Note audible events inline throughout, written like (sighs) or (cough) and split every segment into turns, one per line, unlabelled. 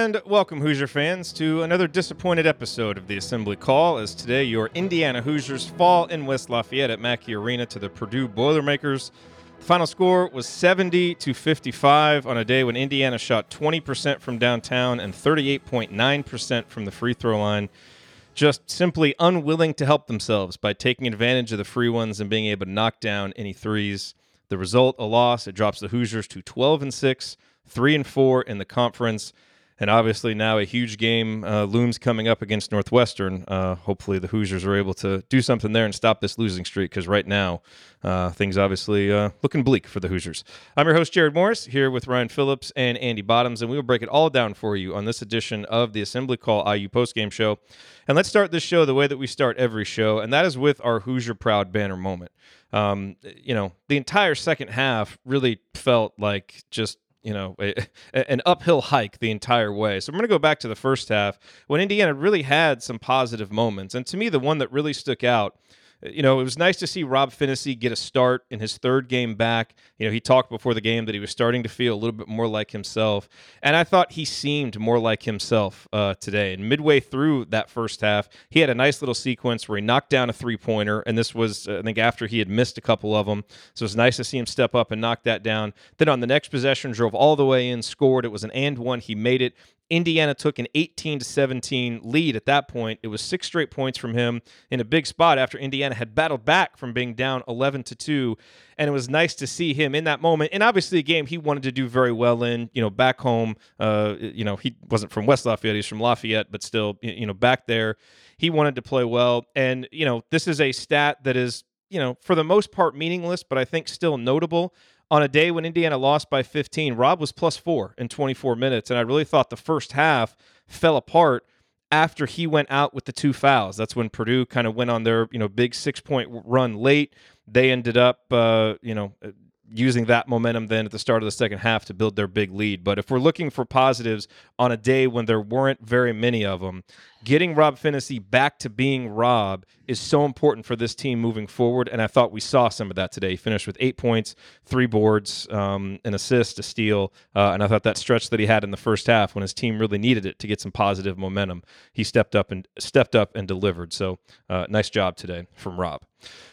And welcome, Hoosier fans, to another disappointed episode of the Assembly Call. As today, your Indiana Hoosiers fall in West Lafayette at Mackey Arena to the Purdue Boilermakers. The final score was 70 to 55 on a day when Indiana shot 20% from downtown and 38.9% from the free throw line. Just simply unwilling to help themselves by taking advantage of the free ones and being able to knock down any threes. The result, a loss. It drops the Hoosiers to 12 and 6, 3 and 4 in the conference. And obviously, now a huge game uh, looms coming up against Northwestern. Uh, hopefully, the Hoosiers are able to do something there and stop this losing streak because right now, uh, things obviously uh, looking bleak for the Hoosiers. I'm your host, Jerod Morris, here with Ryan Phillips and Andy Bottoms, and we will break it all down for you on this edition of the Assembly Call IU postgame show. And let's start this show the way that we start every show, and that is with our Hoosier Proud banner moment. Um, you know, the entire second half really felt like just you know, (laughs) a, an uphill hike the entire way. So I'm going to go back to the first half when Indiana really had some positive moments. And to me, the one that really stuck out you know, it was nice to see Rob Phinisee get a start in his third game back. You know, he talked before the game that he was starting to feel a little bit more like himself, and I thought he seemed more like himself uh, today. And midway through that first half, he had a nice little sequence where he knocked down a three pointer, and this was, uh, I think, after he had missed a couple of them. So it was nice to see him step up and knock that down. Then on the next possession, drove all the way in, scored. It was an and one. He made it. Indiana took an 18 to 17 lead at that point. It was six straight points from him in a big spot after Indiana had battled back from being down 11 to 2 and it was nice to see him in that moment. And obviously a game he wanted to do very well in, you know, back home, uh, you know, he wasn't from West Lafayette, he's from Lafayette, but still, you know, back there, he wanted to play well. And, you know, this is a stat that is you know, for the most part meaningless, but I think still notable on a day when Indiana lost by 15, Rob was plus four in 24 minutes. And I really thought the first half fell apart after he went out with the two fouls. That's when Purdue kind of went on their, you know, big six point run late. They ended up, uh, you know, using that momentum then at the start of the second half to build their big lead. But if we're looking for positives on a day when there weren't very many of them, getting Rob Phinisee back to being Rob is so important for this team moving forward. And I thought we saw some of that today. He finished with eight points, three boards, um, an assist, a steal. Uh, and I thought that stretch that he had in the first half when his team really needed it to get some positive momentum, he stepped up and stepped up and delivered. So uh, nice job today from Rob.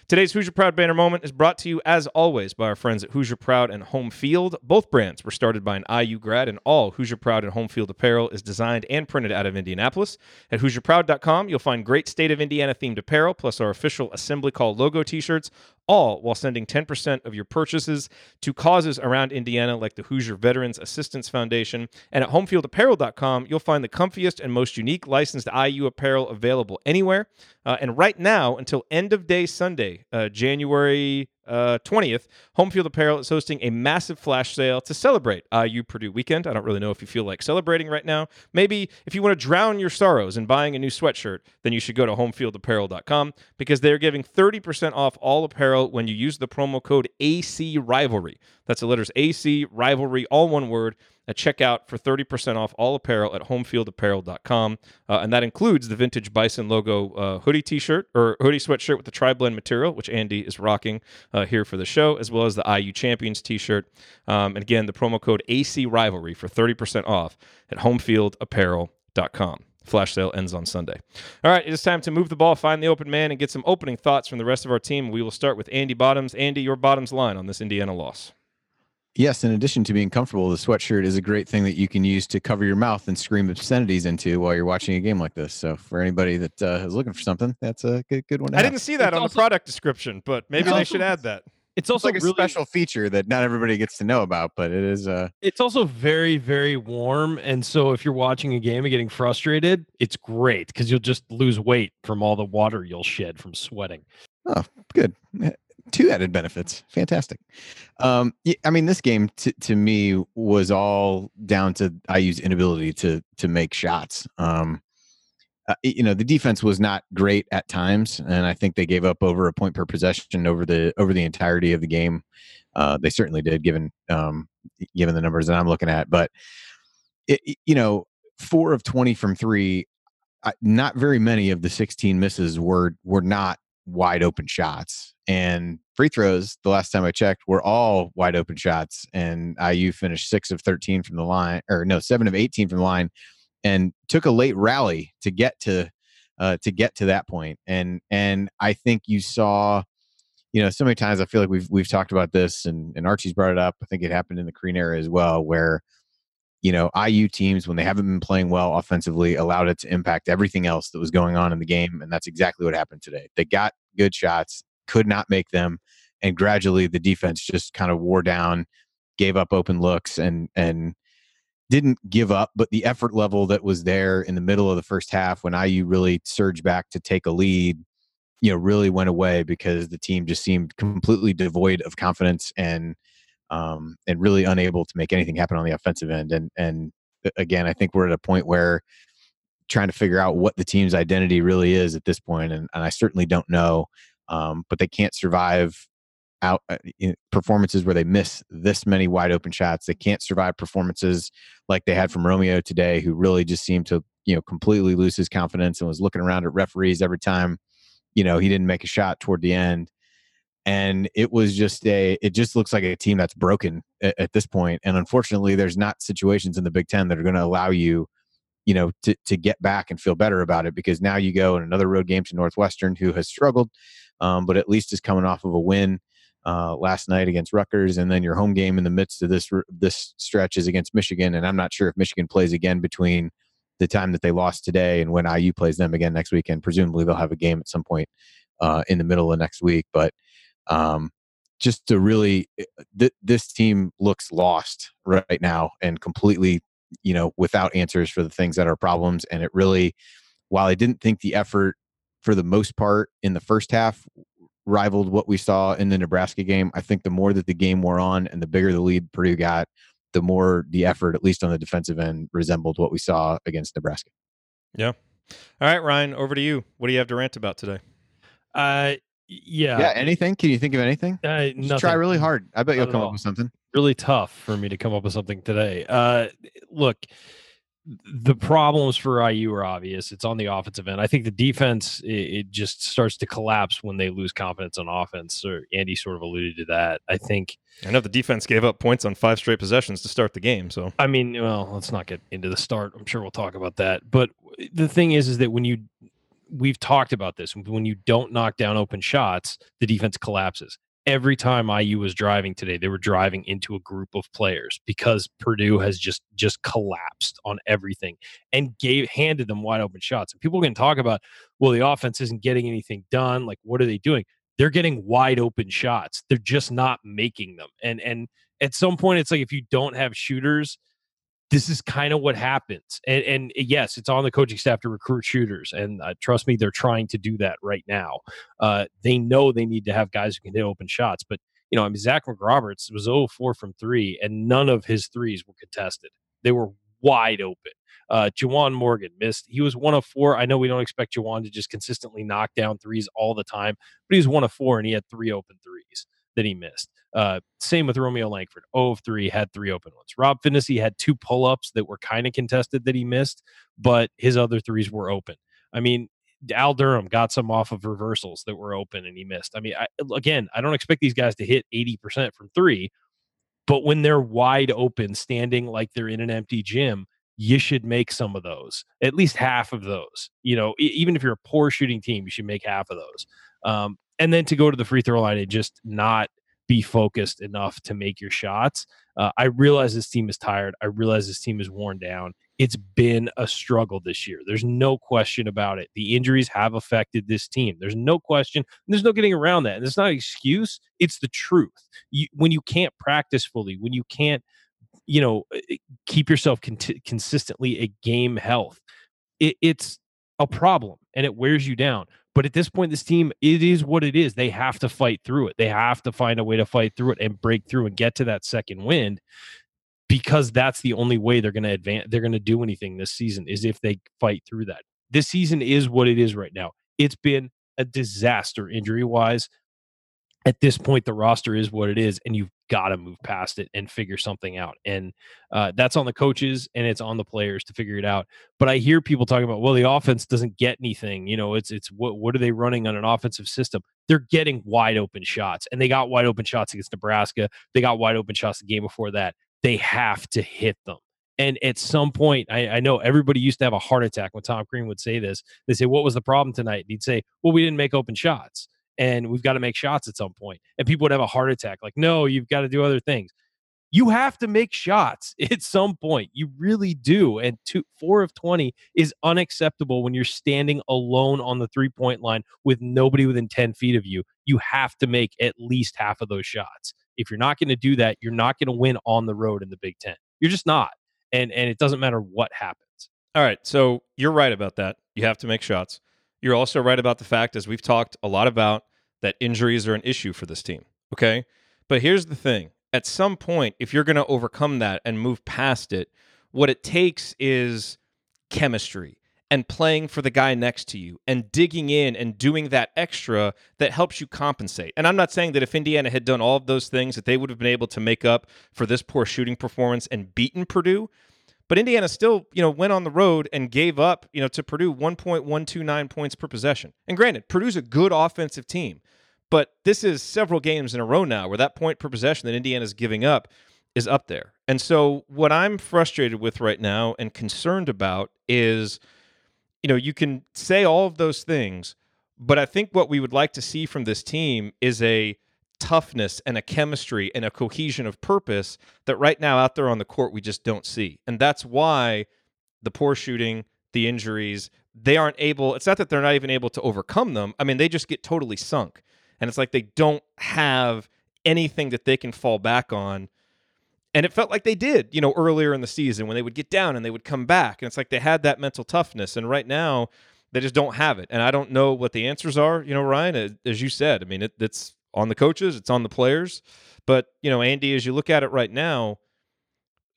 Today's Hoosier Proud banner moment is brought to you, as always, by our friends at Hoosier Proud and Home Field. Both brands were started by an IU grad, and all Hoosier Proud and Home Field apparel is designed and printed out of Indianapolis. At HoosierProud.com, you'll find great state of Indiana themed apparel, plus our official Assembly Call logo t shirts, all while sending 10% of your purchases to causes around Indiana like the Hoosier Veterans Assistance Foundation. And at homefieldapparel.com, you'll find the comfiest and most unique licensed IU apparel available anywhere. Uh, and right now, until end of day Sunday, uh, January uh, 20th, Home Field Apparel is hosting a massive flash sale to celebrate IU Purdue weekend. I don't really know if you feel like celebrating right now. Maybe if you want to drown your sorrows in buying a new sweatshirt, then you should go to homefieldapparel.com because they're giving 30% off all apparel when you use the promo code AC Rivalry. That's the letters AC Rivalry, all one word at checkout for 30% off all apparel at homefieldapparel.com. Uh, and that includes the vintage Bison logo uh, hoodie t shirt or hoodie sweatshirt with the tri blend material, which Andy is rocking uh, here for the show, as well as the IU Champions t shirt. Um, and again, the promo code AC Rivalry for 30% off at homefieldapparel.com. Flash sale ends on Sunday. All right, it is time to move the ball, find the open man, and get some opening thoughts from the rest of our team. We will start with Andy Bottoms. Andy, your bottoms line on this Indiana loss.
Yes, in addition to being comfortable, the sweatshirt is a great thing that you can use to cover your mouth and scream obscenities into while you're watching a game like this. So for anybody that uh, is looking for something, that's a good good one.
I have. didn't see that it's on also, the product description, but maybe they should add that.
It's also
it's like a
really,
special feature that not everybody gets to know about, but it is uh
It's also very, very warm, and so if you're watching a game and getting frustrated, it's great because you'll just lose weight from all the water you'll shed from sweating.
oh good. Eh, Two added benefits. Fantastic. Um I mean this game to to me was all down to I IU's inability to to make shots. Um uh, you know the defense was not great at times and i think they gave up over a point per possession over the over the entirety of the game. Uh, they certainly did given um, given the numbers that i'm looking at but it, you know four of 20 from three not very many of the 16 misses were were not wide open shots and free throws the last time i checked were all wide open shots and iu finished six of 13 from the line or no seven of 18 from the line and took a late rally to get to uh, to get to that point and and i think you saw you know so many times i feel like we've we've talked about this and and archie's brought it up i think it happened in the Crean era as well where you know iu teams when they haven't been playing well offensively allowed it to impact everything else that was going on in the game and that's exactly what happened today. They got good shots could not make them and gradually the defense just kind of wore down gave up open looks and and didn't give up, but the effort level that was there in the middle of the first half when IU really surged back to take a lead, you know, really went away because the team just seemed completely devoid of confidence and um, and really unable to make anything happen on the offensive end. And and again, I think we're at a point where trying to figure out what the team's identity really is at this point, and, and I certainly don't know. Um, but they can't survive out uh, performances where they miss this many wide open shots. They can't survive performances like they had from Romeo today, who really just seemed to you know completely lose his confidence and was looking around at referees every time you know he didn't make a shot toward the end. And it was just a. It just looks like a team that's broken at, at this point. And unfortunately, there's not situations in the Big Ten that are going to allow you you know to to get back and feel better about it because now you go in another road game to Northwestern who has struggled um, but at least is coming off of a win uh, last night against Rutgers, and then your home game in the midst of this this stretch is against Michigan, and I'm not sure if Michigan plays again between the time that they lost today and when IU plays them again next weekend. Presumably they'll have a game at some point uh, in the middle of next week, but um, just to really, th- this team looks lost right now and completely, you know, without answers for the things that are problems, and it really, while I didn't think the effort for the most part in the first half rivaled what we saw in the Nebraska game. I think the more that the game wore on and the bigger the lead Purdue got, the more the effort, at least on the defensive end, resembled what we saw against Nebraska.
Yeah. All right, Ryan, over to you. What do you have to rant about today?
Uh, yeah,
Yeah. Anything? Can you think of anything?
uh,
Just
nothing.
try really hard. I bet
Not
you'll come up with something.
really tough for me to come up with something today. Uh, look, the problems for IU are obvious. It's on the offensive end. I think the defense it, it just starts to collapse when they lose confidence on offense. Or Andy sort of alluded to that. I think.
I know the defense gave up points on five straight possessions to start the game, so
I mean, well, let's not get into the start. I'm sure we'll talk about that. But the thing is, is that when you we've talked about this, when you don't knock down open shots, the defense collapses. Every time IU was driving today, they were driving into a group of players because Purdue has just just collapsed on everything and gave handed them wide open shots. And people can talk about, well, the offense isn't getting anything done. Like, what are they doing? They're getting wide open shots. They're just not making them. And and at some point, it's like if you don't have shooters, this is kind of what happens. And, and yes, it's on the coaching staff to recruit shooters. And uh, trust me, they're trying to do that right now. Uh, they know they need to have guys who can hit open shots. But, you know, I mean, Zach McRoberts was 0 4 from three, and none of his threes were contested. They were wide open. Uh, Juwan Morgan missed. He was one of four. I know we don't expect Juwan to just consistently knock down threes all the time, but he was one of four and he had three open threes that he missed. Uh, same with Romeo Langford. 0 of 3, had three open ones. Rob Phinisee had two pull ups that were kind of contested that he missed, but his other threes were open. I mean, Al Durham got some off of reversals that were open and he missed. I mean, I, again, I don't expect these guys to hit 80% from three, but when they're wide open, standing like they're in an empty gym, you should make some of those, at least half of those. You know, even if you're a poor shooting team, you should make half of those. Um, and then to go to the free throw line and just not be focused enough to make your shots. Uh, I realize this team is tired. I realize this team is worn down. it's been a struggle this year. There's no question about it. The injuries have affected this team. There's no question. There's no getting around that. And it's not an excuse. It's the truth. You, when you can't practice fully, when you can't, you know, eh, eh, keep yourself con- consistently at game health, it, it's a problem and it wears you down. But at this point, this team, it is what it is. They have to fight through it. They have to find a way to fight through it and break through and get to that second wind because that's the only way they're going to advance. They're going to do anything this season is if they fight through that. This season is what it is right now. It's been a disaster injury wise. At this point, the roster is what it is, and you've got to move past it and figure something out. And uh, that's on the coaches and it's on the players to figure it out. But I hear people talking about, well, the offense doesn't get anything. You know, it's it's what what are they running on an offensive system? They're getting wide open shots, and they got wide open shots against Nebraska. They got wide open shots the game before that they have to hit them. And at some point, I, I, know everybody used to have a heart attack when Tom Crean would say this. They say, What was the problem tonight? And he'd say, Well, we didn't make open shots and we've got to make shots at some point. And people would have a heart attack like, No, you've got to do other things. You have to make shots (laughs) at some point. You really do. And two, four of 20 is unacceptable when you're standing alone on the three point line with nobody within 10 feet of you. You have to make at least half of those shots. If you're not going to do that, you're not going to win on the road in the Big Ten. You're just not. And and it doesn't matter what happens.
All right. So you're right about that. You have to make shots. You're also right about the fact, as we've talked a lot about, that injuries are an issue for this team. Okay. But here's the thing at some point, if you're going to overcome that and move past it, what it takes is chemistry and playing for the guy next to you and digging in and doing that extra that helps you compensate. And I'm not saying that if Indiana had done all of those things that they would have been able to make up for this poor shooting performance and beaten Purdue. But Indiana still, you know, went on the road and gave up, you know, to Purdue 1.129 points per possession. And granted, Purdue's a good offensive team, but this is several games in a row now where that point per possession that Indiana's giving up is up there. And so what I'm frustrated with right now and concerned about is – you know, you can say all of those things, but I think what we would like to see from this team is a toughness and a chemistry and a cohesion of purpose that right now out there on the court we just don't see. And that's why the poor shooting, the injuries, they aren't able, it's not that they're not even able to overcome them. I mean, they just get totally sunk. And it's like they don't have anything that they can fall back on and it felt like they did, you know, earlier in the season when they would get down and they would come back. And it's like they had that mental toughness. And right now, they just don't have it. And I don't know what the answers are, you know, Ryan, as you said. I mean, it, it's on the coaches, it's on the players. But, you know, Andy, as you look at it right now,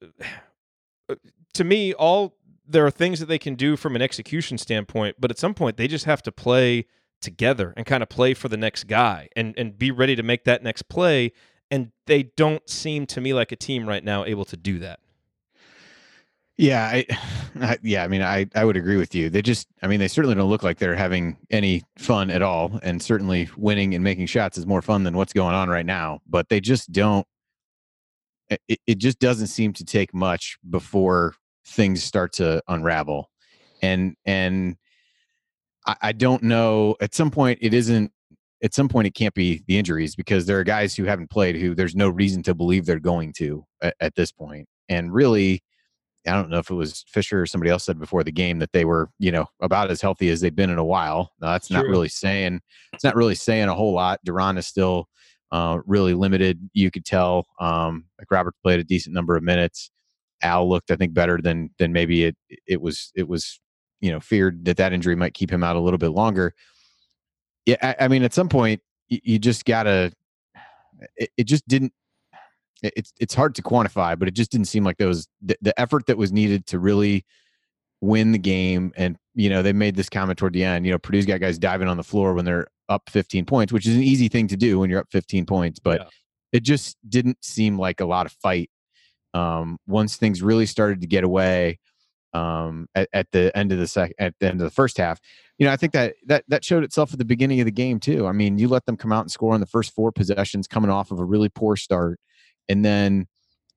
uh, (sighs) to me, all there are things that they can do from an execution standpoint, but at some point they just have to play together and kind of play for the next guy and and be ready to make that next play and they don't seem to me like a team right now able to do that.
Yeah, I, (sighs) I, yeah, I mean, I, I would agree with you. They just, I mean, they certainly don't look like they're having any fun at all, and certainly winning and making shots is more fun than what's going on right now. But they just don't. It, it just doesn't seem to take much before things start to unravel, and and I, I don't know. At some point, it isn't at some point it can't be the injuries because there are guys who haven't played who there's no reason to believe they're going to at, at this point. And really, I don't know if it was Fisher or somebody else said before the game that they were, you know, about as healthy as they've been in a while. Now, that's True. not really saying it's not really saying a whole lot. De'Ron is still uh, really limited. You could tell. Um, like Robert played a decent number of minutes. Al looked, I think, better than than maybe it it was it was you know feared that that injury might keep him out a little bit longer yeah, I, I mean, at some point, you, you just gotta. It, it, just didn't. It's it's hard to quantify, but it just didn't seem like there was the, the effort that was needed to really win the game. And you know, they made this comment toward the end. You know, Purdue's got guys diving on the floor when they're up 15 points, which is an easy thing to do when you're up 15 points, but yeah. it just didn't seem like a lot of fight. Um, once things really started to get away, um, at, at, the end of the sec at the end of the first half. You know, I think that that that showed itself at the beginning of the game too. I mean, you let them come out and score on the first four possessions, coming off of a really poor start, and then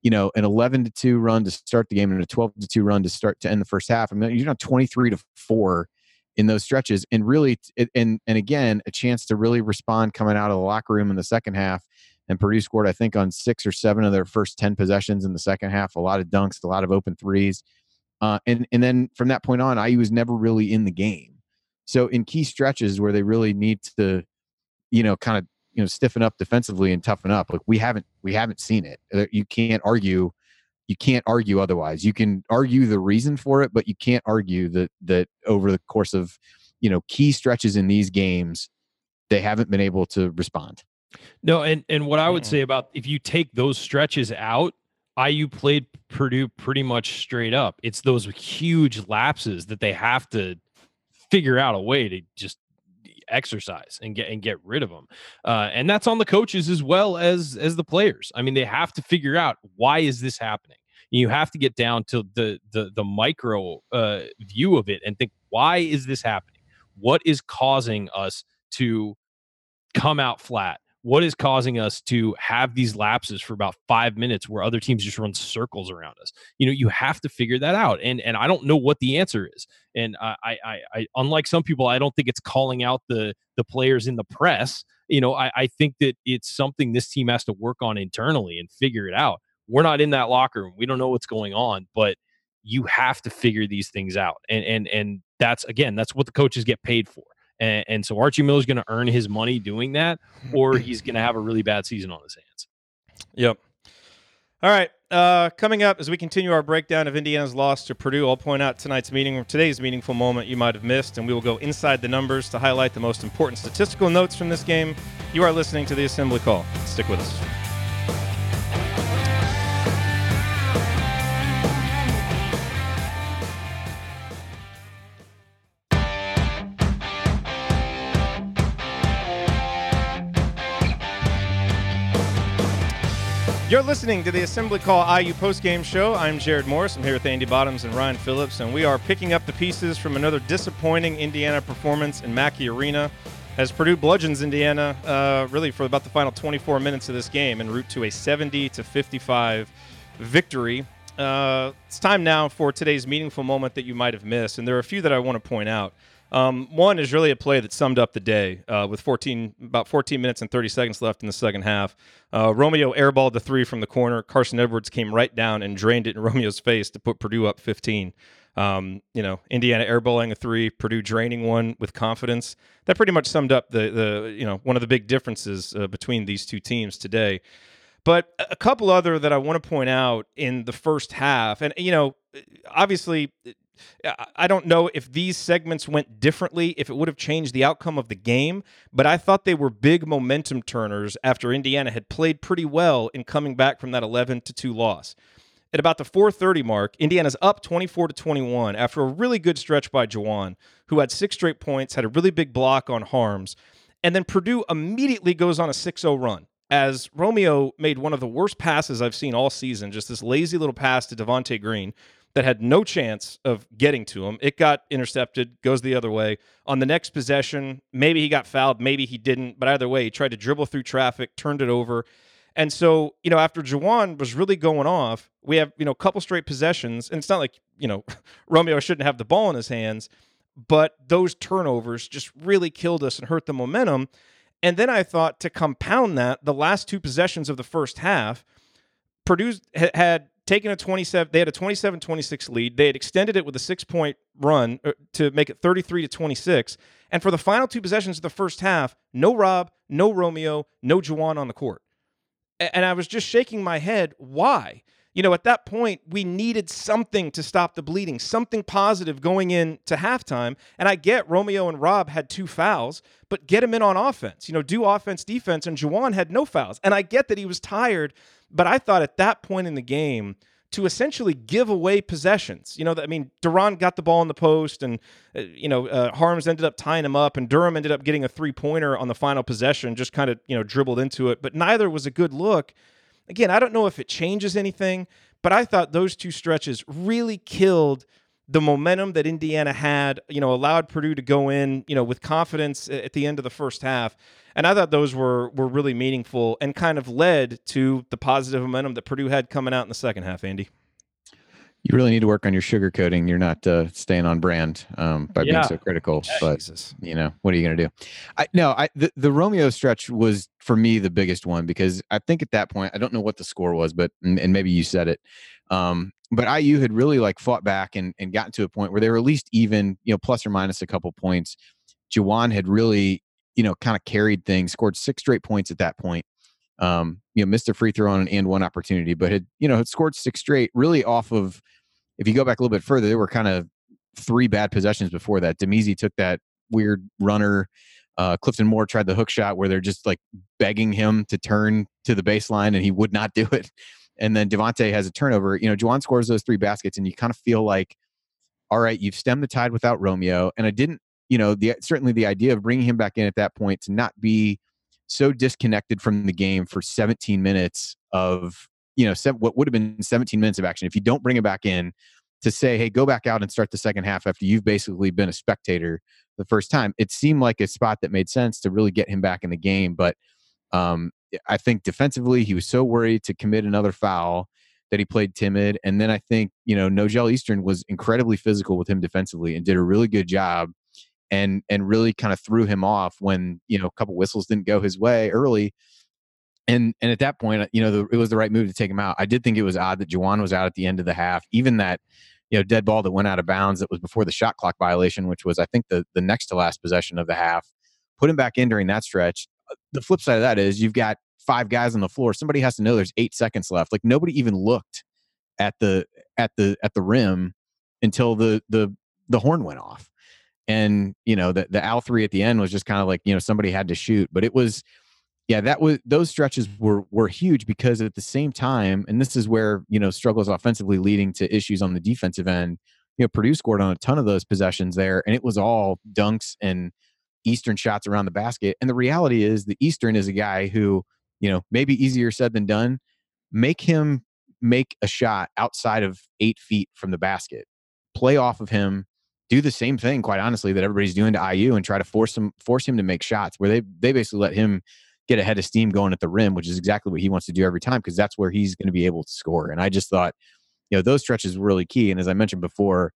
you know an 11 to 2 run to start the game and a 12 to 2 run to start to end the first half. I mean, you're not 23 to 4 in those stretches and really and and again a chance to really respond coming out of the locker room in the second half and Purdue scored I think on 6 or 7 of their first 10 possessions in the second half a lot of dunks a lot of open threes Uh, and and then from that point on, IU was never really in the game. So in key stretches where they really need to, you know, kind of you know stiffen up defensively and toughen up, like we haven't we haven't seen it. You can't argue, you can't argue otherwise. You can argue the reason for it, but you can't argue that that over the course of you know key stretches in these games, they haven't been able to respond.
No, and and what I would say about if you take those stretches out, IU played Purdue pretty much straight up. It's those huge lapses that they have to figure out a way to just exercise and get and get rid of them. Uh, and that's on the coaches as well as as the players. I mean, they have to figure out why is this happening. You have to get down to the the the micro uh, view of it and think why is this happening? What is causing us to come out flat? What is causing us to have these lapses for about five minutes where other teams just run circles around us? You know you have to figure that out and and i don't know what the answer is and i i, I unlike some people i don't think it's calling out the the players in the press you know I, I think that it's something this team has to work on internally and figure it out. We're not in that locker room. We don't know what's going on but you have to figure these things out and and and that's again that's what the coaches get paid for and, and so Archie Miller is going to earn his money doing that, or (clears throat) he's going to have a really bad season on his hands.
Yep. All right. Uh, coming up as we continue our breakdown of Indiana's loss to Purdue, I'll point out tonight's meeting, today's meaningful moment you might have missed, and we will go inside the numbers to highlight the most important statistical notes from this game. You are listening to the Assembly Call. Stick with us. You're listening to the Assembly Call IU postgame show. I'm Jerod Morris. I'm here with Andy Bottoms and Ryan Phillips, and we are picking up the pieces from another disappointing Indiana performance in Mackey Arena as Purdue bludgeons Indiana uh, really for about the final 24 minutes of this game en route to a 70 to 55 victory. Uh, it's time now for today's meaningful moment that you might have missed, and there are a few that I want to point out. Um, one is really a play that summed up the day uh, with 14, about 14 minutes and 30 seconds left in the second half. Uh, Romeo airballed the three from the corner. Carson Edwards came right down and drained it in (laughs) Romeo's face to put Purdue up 15. Um, you know, Indiana airballing a three, Purdue draining one with confidence. That pretty much summed up the the you know one of the big differences uh, between these two teams today. But a couple other that I want to point out in the first half, and you know, obviously I don't know if these segments went differently, if it would have changed the outcome of the game, but I thought they were big momentum turners after Indiana had played pretty well in coming back from that 11 to 2 loss. At about the 430 mark, Indiana's up 24 to 21 after a really good stretch by Juwan, who had six straight points, had a really big block on Haarms, and then Purdue immediately goes on a 6-0 run as Romeo made one of the worst passes I've seen all season, just this lazy little pass to Devonte Green that had no chance of getting to him. It got intercepted, goes the other way. On the next possession, maybe he got fouled, maybe he didn't, but either way, he tried to dribble through traffic, turned it over. And so, you know, after Juwan was really going off, we have, you know, a couple straight possessions, and it's not like, you know, (laughs) Romeo shouldn't have the ball in his hands, but those turnovers just really killed us and hurt the momentum. And then I thought to compound that, the last two possessions of the first half, Purdue had taken a 27 they had a 27-26 lead. They had extended it with a six point run uh, to make it 33 to 26 and for the final two possessions of the first half no rob no romeo no Juwan on the court. And i was just shaking my head why you know at that point we needed something to stop the bleeding something positive going into halftime and i get romeo and rob had two fouls but get him in on offense you know do offense defense and Juwan had no fouls and i get that he was tired but I thought at that point in the game, to essentially give away possessions. You know, I mean, De'Ron got the ball in the post, and uh, you know, uh, Haarms ended up tying him up, and Durham ended up getting a three pointer on the final possession, just kind of you know dribbled into it. But neither was a good look. Again, I don't know if it changes anything, but I thought those two stretches really killed the momentum that Indiana had. You know, allowed Purdue to go in, you know, with confidence at the end of the first half. And I thought those were were really meaningful and kind of led to the positive momentum that Purdue had coming out in the second half, Andy.
You really need to work on your sugar coating. You're not uh, staying on brand um, by
Yeah.
being so critical. But
Jesus.
you know what are you going to do i no i the, the romeo stretch was for me the biggest one because i think at that point i don't know what the score was but and, and maybe you said it um but iu had really like fought back and and gotten to a point where they were at least even you know plus or minus a couple points Juwan had really you know kind of carried things scored six straight points at that point um you know missed a free throw on an and one opportunity but had you know had scored six straight really off of if you go back a little bit further there were kind of three bad possessions before that Damezi took that weird runner. Uh, Clifton Moore tried the hook shot where they're just like begging him to turn to the baseline and he would not (laughs) do it. And then Devonte has a turnover. You know, Juwan scores those three baskets and you kind of feel like, all right, you've stemmed the tide without Romeo. And I didn't, you know, the certainly the idea of bringing him back in at that point to not be so disconnected from the game for 17 minutes of, you know, what would have been 17 minutes of action. If you don't bring him back in, to say, hey, go back out and start the second half after you've basically been a spectator the first time. It seemed like a spot that made sense to really get him back in the game. But um, I think defensively, he was so worried to commit another foul that he played timid. And then I think, you know, Nojel Eastern was incredibly physical with him defensively and did a really good job and and really kind of threw him off when, you know, a couple whistles didn't go his way early. And and at that point, you know, the, it was the right move to take him out. I did think it was odd that Juwan was out at the end of the half. Even that you know, dead ball that went out of bounds that was before the shot clock violation, which was I think the the next to last possession of the half. Put him back in during that stretch. Uh, The flip side of that is you've got five guys on the floor. Somebody has to know there's eight seconds left. Like nobody even looked at the at the at the rim until the the the horn went off. And you know the the Al three at the end was just kind of like you know somebody had to shoot, but it was yeah that was those stretches were were huge because at the same time and this is where you know struggles offensively leading to issues on the defensive end you know purdue scored on a ton of those possessions there and it was all dunks and eastern shots around the basket and the reality is the eastern is a guy who you know maybe easier said than done make him make a shot outside of eight feet from the basket play off of him do the same thing quite honestly that everybody's doing to iu and try to force him force him to make shots where they they basically let him get a head of steam going at the rim, which is exactly what he wants to do every time because that's where he's going to be able to score. And I just thought, you know, those stretches were really key. And as I mentioned before,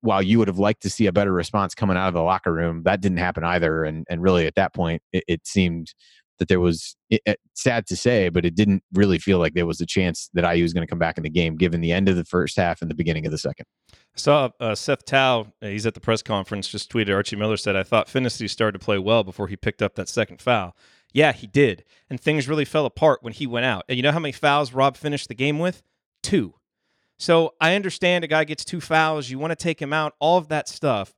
while you would have liked to see a better response coming out of the locker room, that didn't happen either. And and really at that point, it, it seemed that there was it, it, sad to say, but it didn't really feel like there was a chance that IU was going to come back in the game, given the end of the first half and the beginning of the second.
I saw uh, Seth Tao. uh, He's at the press conference. Just tweeted. Archie Miller said, "I thought Phinisee started to play well before he picked up that second foul." Yeah, he did, and things really fell apart when he went out. And you know how many fouls Rob finished the game with? Two. So I understand a guy gets two fouls. You want to take him out. All of that stuff.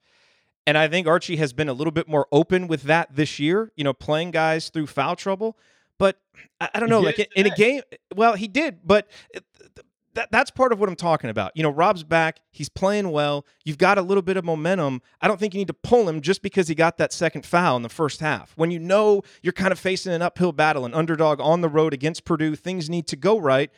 And I think Archie has been a little bit more open with that this year. You know, playing guys through foul trouble. But I, I don't know, like
it
in a game. Well, he did, but that, that's part of what I'm talking about. You know, Rob's back. He's playing well. You've got a little bit of momentum. I don't think you need to pull him just because he got that second foul in the first half. When you know you're kind of facing an uphill battle, an underdog on the road against Purdue, things need to go right.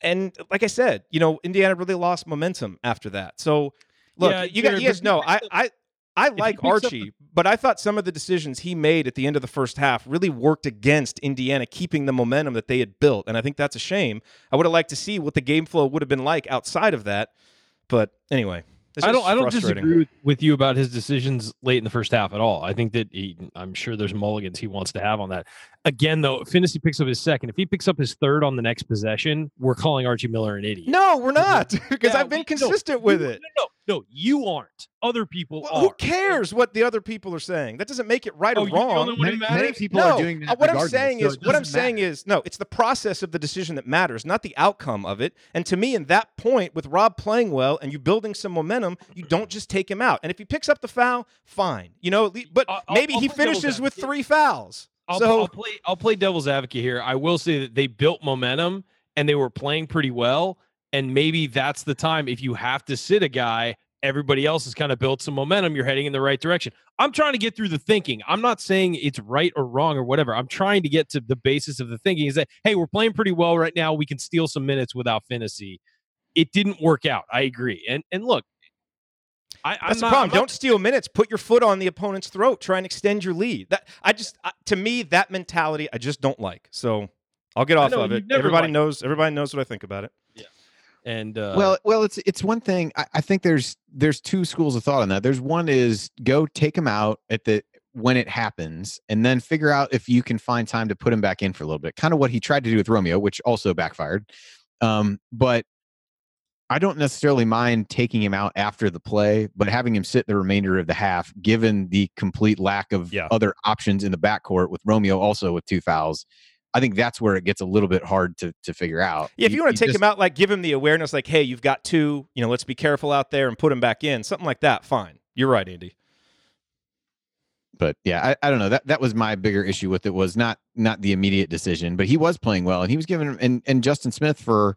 And like I said, you know, Indiana really lost momentum after that. So, look,
Yeah,
you guys know, I, I, I like
picks up
Archie, but I thought some of the decisions he made at the end of the first half really worked against Indiana keeping the momentum that they had built. And I think that's a shame. I would have liked to see what the game flow would have been like outside of that. But anyway,
I don't. I don't disagree with, you about his decisions late in the first half at all. I think that he. I'm sure there's mulligans he wants to have on that. Again, though, Phinisee picks up his second. If he picks up his third on the next possession, we're calling Archie Miller an idiot.
No, we're not (laughs) because
Yeah,
I've been
we- no,
consistent with it.
No, no, no, you aren't. Other people
Well,
are.
who cares what the other people are saying? That doesn't make it right
Oh,
or
you're the
wrong.
only one who
Many, many people
no,
are doing that.
uh, what I'm saying
so
is, what I'm
doesn't
saying is, no, it's the process of the decision that matters, not the outcome of it. And to me, in that point, with Rob playing well and you building some momentum, you don't just take him out. And if he picks up the foul, fine, you know. at least- But
I'll- I'll-
maybe
I'll
he
play devil's
finishes with
advocate.
three fouls.
I'll,
so
I'll play. I'll play devil's advocate here. I will say that they built momentum and they were playing pretty well. And maybe that's the time if you have to sit a guy. Everybody else has kind of built some momentum. You're heading in the right direction. I'm trying to get through the thinking. I'm not saying it's right or wrong or whatever. I'm trying to get to the basis of the thinking. Is that hey, we're playing pretty well right now. We can steal some minutes without Phinisee. It didn't work out. I agree. And and look, I, I'm
That's the problem.
Not-
Don't steal minutes. Put your foot on the opponent's throat. Try and extend your lead. That I just I, to me that mentality I just don't like. So I'll get off
know,
of it. Everybody
liked
knows. Everybody knows what I think about it.
And uh,
well, well, it's it's one thing. I, I think there's there's two schools of thought on that. There's one is go take him out at the when it happens, and then figure out if you can find time to put him back in for a little bit. Kind of what he tried to do with Romeo, which also backfired. Um, but I don't necessarily mind taking him out after the play, but having him sit the remainder of the half, given the complete lack of
Yeah.
other options in the backcourt with Romeo also with two fouls. I think that's where it gets a little bit hard to to figure out.
Yeah, if you, want to take
just-
him out, like give him the awareness, like, hey, you've got two, you know, let's be careful out there and put him back in, something like that. Fine. You're right, Andy.
but yeah, I, I don't know. That that was my bigger issue with it was not not the immediate decision, but he was playing well and he was given and and Justin Smith for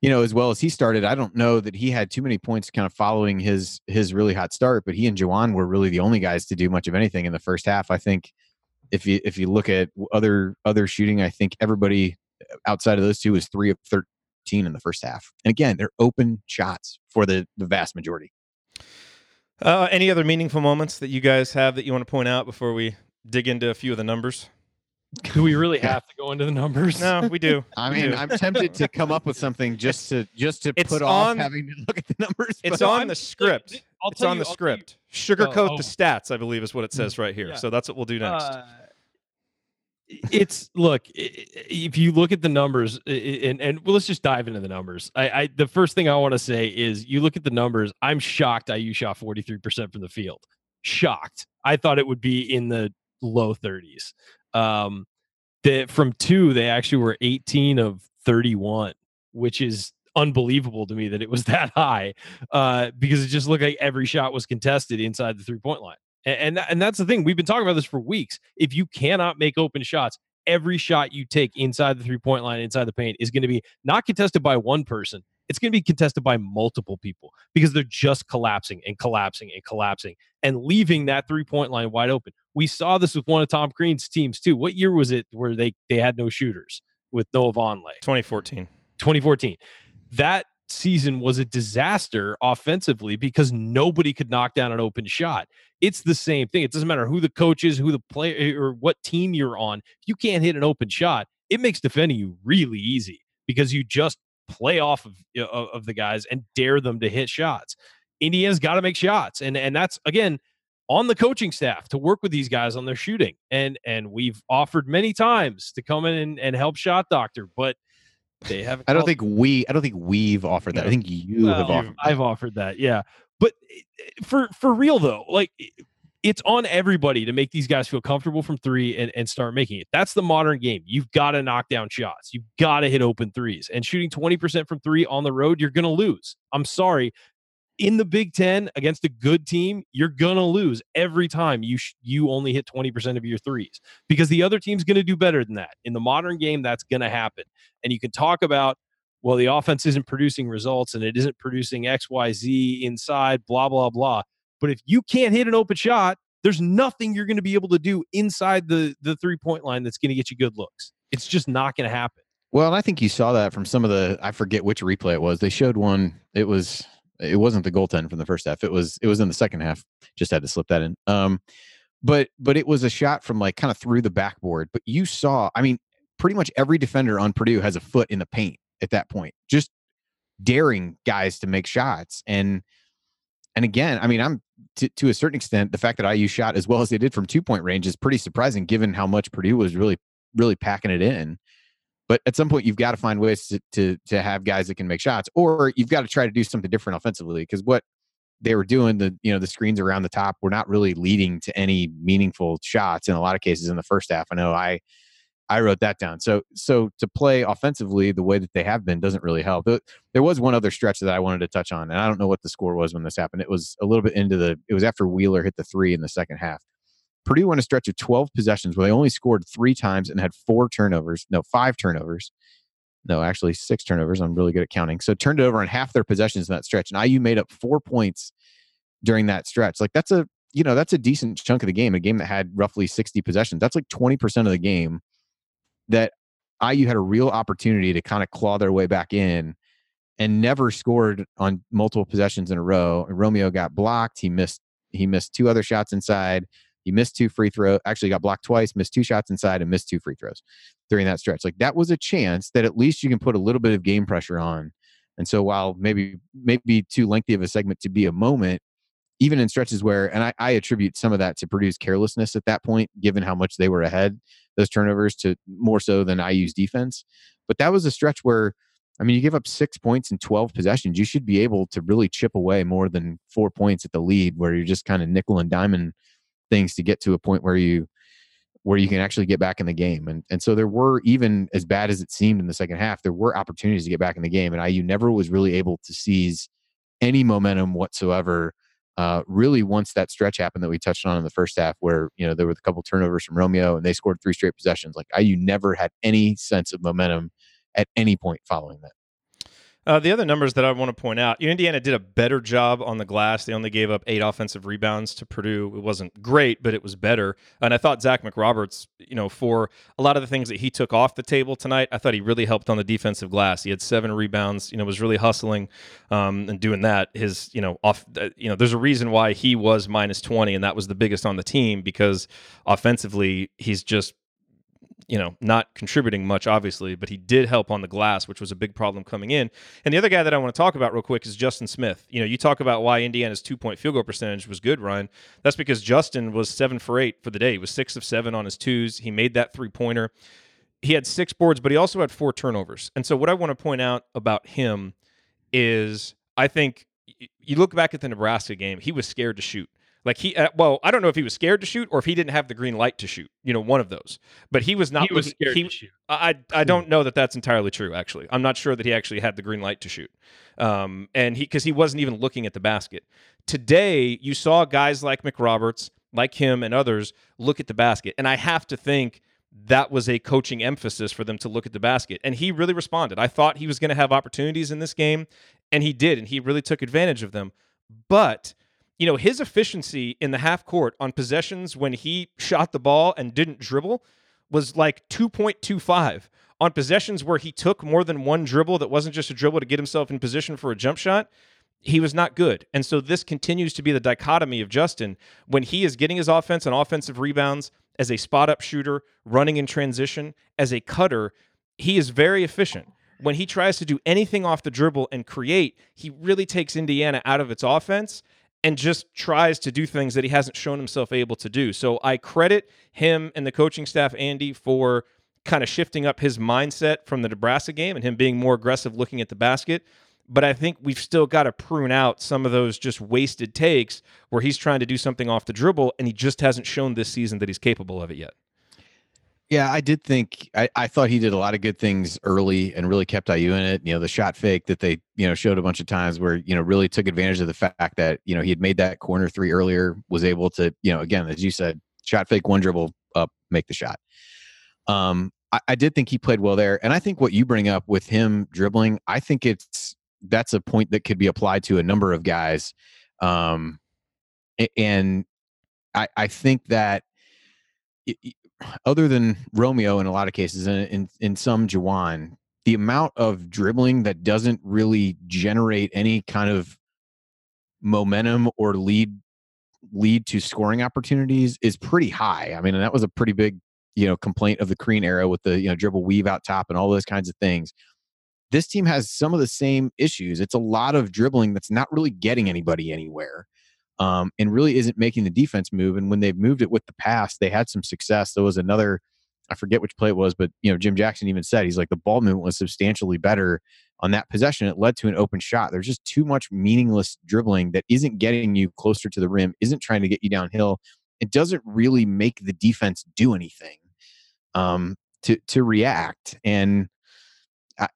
you know as well as he started. I don't know that he had too many points kind of following his his really hot start, but he and Juwan were really the only guys to do much of anything in the first half. I think if you if you look at other other shooting, I think everybody outside of those two was three of thirteen in the first half. And again, they're open shots for the the vast majority.
Uh, any other meaningful moments that you guys have that you want to point out before we dig into a few of the numbers?
Do we really (laughs) have to go into the numbers?
No, we do. (laughs)
I mean,
do.
I'm tempted to come up with (laughs) something just to just to
It's
put off
on-
having to look at the numbers.
It's on
I'm-
the script.
I'll
It's on
you-
the
I'll
script. Sugarcoat
Oh,
the
oh.
stats, I believe, is what it says right here.
Yeah.
So that's what we'll do next.
Uh, it's look i- i- if you look at the numbers i- i- and and well, let's just dive into the numbers I, I the first thing i want to say is you look at the numbers i'm shocked iu shot 43% from the field shocked i thought it would be in the low 30s um that from two they actually were 18 of 31 which is unbelievable to me that it was (laughs) that high uh because it just looked like every shot was contested inside the three point line and and, and that's the thing we've been talking about this for weeks. If you cannot make open shots, every shot you take inside the three point line, inside the paint, is going to be not contested by one person. It's going to be contested by multiple people because they're just collapsing and collapsing and collapsing and leaving that three point line wide open. We saw this with one of Tom Crean's teams too. What year was it where they they had no shooters with Noah Vonleh?
2014.
2014. That season was a disaster offensively because nobody could knock down an open shot. It's the same thing. It doesn't matter who the coach is, who the player, or what team you're on. If you can't hit an open shot, it makes defending you really easy because you just play off of of, of the guys and dare them to hit shots. Indiana's got to make shots, and and that's again on the coaching staff to work with these guys on their shooting. And and we've offered many times to come in and, and help shot doctor, but they haven't.
I don't think we. I don't think we've offered that. I think you have offered.
I've offered that, yeah. But eh, eh, for for real though, like eh, it's on everybody to make these guys feel comfortable from three and, and start making it. That's the modern game. You've got to knock down shots. You've got to hit open threes. And shooting 20% from three on the road, you're gonna lose. I'm sorry. In the Big Ten against a good team, you're gonna lose every time you sh- you only hit 20% of your threes because the other team's gonna do better than that. In the modern game, that's gonna happen. And you can talk about well, the offense isn't producing results and it isn't producing XYZ inside, blah, blah, blah. But if you can't hit an open shot, there's nothing you're going to be able to do inside the, the three point line that's going to get you good looks. It's just not going to happen.
Well, and I think you saw that from some of the. I forget which replay it was. They showed one. It was. It wasn't the goaltend from the first half. It was. It was in the second half. Just had to slip that in. Um, but but it was a shot from like kind of through the backboard. But you saw. I mean, pretty much every defender on Purdue has a foot in the paint at that point, just daring guys to make shots. And and again, I mean, I'm to, to a certain extent, the fact that IU shot as well as they did from two point range is pretty surprising, given how much Purdue was really really packing it in. But at some point, you've got to find ways to to to have guys that can make shots, or you've got to try to do something different offensively. Because what they were doing, the you know the screens around the top were not really leading to any meaningful shots in a lot of cases in the first half. I know I I wrote that down. So so to play offensively the way that they have been doesn't really help. There- was one other stretch that I wanted to touch on, and I don't know what the score was when this happened. It was a little bit into the. It was after Wheeler hit the three in the second half. Purdue went a stretch of 12 possessions where they only scored three times and had four turnovers. No, five turnovers. No, actually six turnovers. I'm really good at counting. So turned it over on half their possessions in that stretch. And IU made up four points during that stretch. Like that's a you know that's a decent chunk of the game. A game that had roughly 60 possessions. That's like 20 percent of the game that IU had a real opportunity to kind of claw their way back in and never scored on multiple possessions in a row. Romeo got blocked. He missed he missed two other shots inside. He missed two free throws. Actually, got blocked twice. Missed two shots inside and missed two free throws during that stretch. Like that was a chance that at least you can put a little bit of game pressure on And so while maybe maybe too lengthy of a segment to be a moment, even in stretches where, and I, I attribute some of that to Purdue's carelessness at that point, given how much they were ahead, those turnovers to more so than IU's defense. But that was a stretch where, I mean, you give up six points in 12 possessions. You should be able to really chip away more than four points at the lead, where you're just kind of nickel and diamond things to get to a point where you where you can actually get back in the game. And and so there were even as bad as it seemed in the second half, there were opportunities to get back in the game, and IU never was really able to seize any momentum whatsoever. Uh, really, once that stretch happened that we touched on in the first half, where you know there were a couple turnovers from Romeo and they scored three straight possessions, like IU never had any sense of momentum at any point following that.
Uh, the other numbers that I want to point out, Indiana did a better job on the glass. They only gave up eight offensive rebounds to Purdue. It wasn't great, but it was better. And I thought Zach McRoberts, you know, for a lot of the things that he took off the table tonight, I thought he really helped on the defensive glass. He had seven rebounds. You know, was really hustling um, and doing that. His, you know, off. Uh, you know, there's a reason why he was minus twenty, and that was the biggest on the team because offensively he's just you know, not contributing much, obviously, but he did help on the glass, which was a big problem coming in. And the other guy that I want to talk about real quick is Justin Smith. You know, you talk about why Indiana's two point field goal percentage was good, Ryan. That's because Justin was seven for eight for the day. He was six of seven on his twos. He made that three pointer. He had six boards, but he also had four turnovers. And so, what I want to point out about him is I think you look back at the Nebraska game, he was scared to shoot. Like he, uh, well, I don't know if he was scared to shoot or if he didn't have the green light to shoot. You know, one of those. But he was not.
He was scared he, to shoot.
I I don't know that that's entirely true. Actually, I'm not sure that he actually had the green light to shoot. Um, and he because he wasn't even looking at the basket. Today, you saw guys like McRoberts, like him, and others look at the basket, and I have to think that was a coaching emphasis for them to look at the basket. And he really responded. I thought he was going to have opportunities in this game, and he did, and he really took advantage of them. But you know, his efficiency in the half court on possessions when he shot the ball and didn't dribble was like 2.25. On possessions where he took more than one dribble that wasn't just a dribble to get himself in position for a jump shot, he was not good. And so this continues to be the dichotomy of Justin when he is getting his offense and offensive rebounds as a spot up shooter, running in transition, as a cutter, he is very efficient. When he tries to do anything off the dribble and create, he really takes Indiana out of its offense and just tries to do things that he hasn't shown himself able to do. So I credit him and the coaching staff, Andy, for kind of shifting up his mindset from the Nebraska game and him being more aggressive looking at the basket. But I think we've still got to prune out some of those just wasted takes where he's trying to do something off the dribble and he just hasn't shown this season that he's capable of it yet.
Yeah, I did think I, I thought he did a lot of good things early and really kept IU in it. You know, the shot fake that they, you know, showed a bunch of times where, you know, really took advantage of the fact that, you know, he had made that corner three earlier, was able to, you know, again, as you said, shot fake, one dribble up, make the shot. Um, I, I did think he played well there. And I think what you bring up with him dribbling, I think it's that's a point that could be applied to a number of guys. Um, and I, I think that other than Romeo in a lot of cases, and in, in some Juwan, the amount of dribbling that doesn't really generate any kind of momentum or lead lead to scoring opportunities is pretty high. I mean, and that was a pretty big, you know, complaint of the Crean era with the, you know, dribble weave out top and all those kinds of things. This team has some of the same issues. It's a lot of dribbling that's not really getting anybody anywhere um, and really isn't making the defense move. And when they've moved it with the pass, they had some success. There was another, I forget which play it was, but you know, Jim Jackson even said he's like the ball movement was substantially better on that possession. It led to an open shot. There's just too much meaningless dribbling that isn't getting you closer to the rim, isn't trying to get you downhill. It doesn't really make the defense do anything um, to to react. And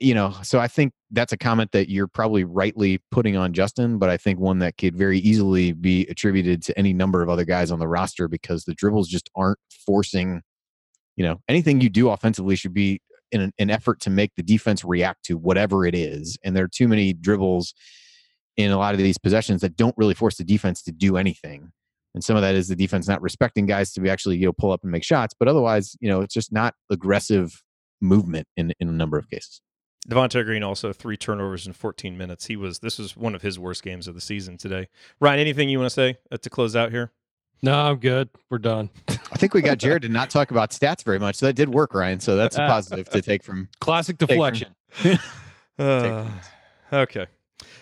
you know, so I think that's a comment that you're probably rightly putting on Justin, but I think one that could very easily be attributed to any number of other guys on the roster because the dribbles just aren't forcing, you know, anything you do offensively should be in an, an effort to make the defense react to whatever it is. And there are too many dribbles in a lot of these possessions that don't really force the defense to do anything. And some of that is the defense not respecting guys to be actually, you know, pull up and make shots. But otherwise, you know, it's just not aggressive movement in, in a number of cases.
Devonte Green also three turnovers in 14 minutes. He was this was one of his worst games of the season today. Ryan, anything you want to say uh, to close out here?
No, I'm good. We're done.
I think we got Jerod to not talk about stats very much, so that did work, Ryan. So that's a (laughs) positive to take from
classic deflection. (laughs)
From, uh, Okay.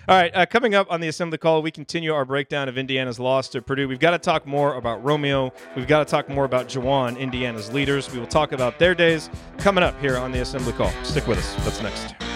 All right, uh, coming up on the assembly call, we continue our breakdown of Indiana's loss to Purdue. We've got to talk more about Romeo. We've got to talk more about Juwan, Indiana's leaders. We will talk about their days coming up here on the assembly call. Stick with us. That's next.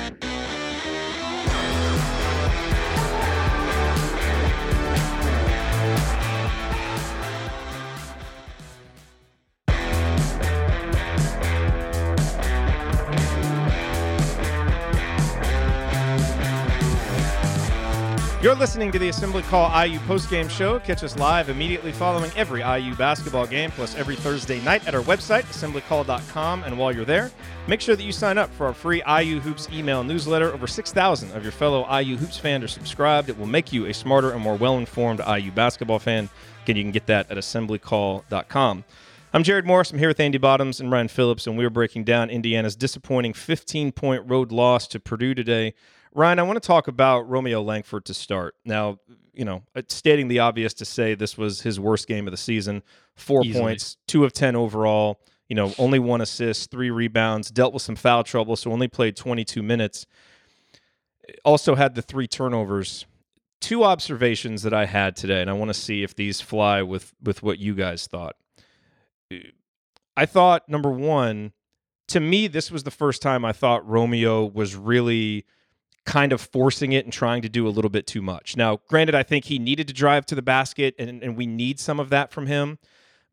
You're listening to the Assembly Call IU postgame show. Catch us live immediately following every IU basketball game, plus every Thursday night at our website, assemblycall.com. And while you're there, make sure that you sign up for our free IU Hoops email newsletter. Over 6,000 of your fellow IU Hoops fans are subscribed. It will make you a smarter and more well informed IU basketball fan. Again, you can get that at assemblycall.com. I'm Jerod Morris. I'm here with Andy Bottoms and Ryan Phillips, and we're breaking down Indiana's disappointing 15 point road loss to Purdue today. Ryan, I want to talk about Romeo Langford to start. Now, you know, uh, stating the obvious to say this was his worst game of the season. Four
Easily.
points, two of 10 overall, you know, only one assist, three rebounds, dealt with some foul trouble, so only played 22 minutes. Uh, also had the three turnovers. Two observations that I had today, and I want to see if these fly with with what you guys thought. Uh, I thought number one, to me, this was the first time I thought Romeo was really kind of forcing it and trying to do a little bit too much. Now, granted, I think he needed to drive to the basket, and, and we need some of that from him.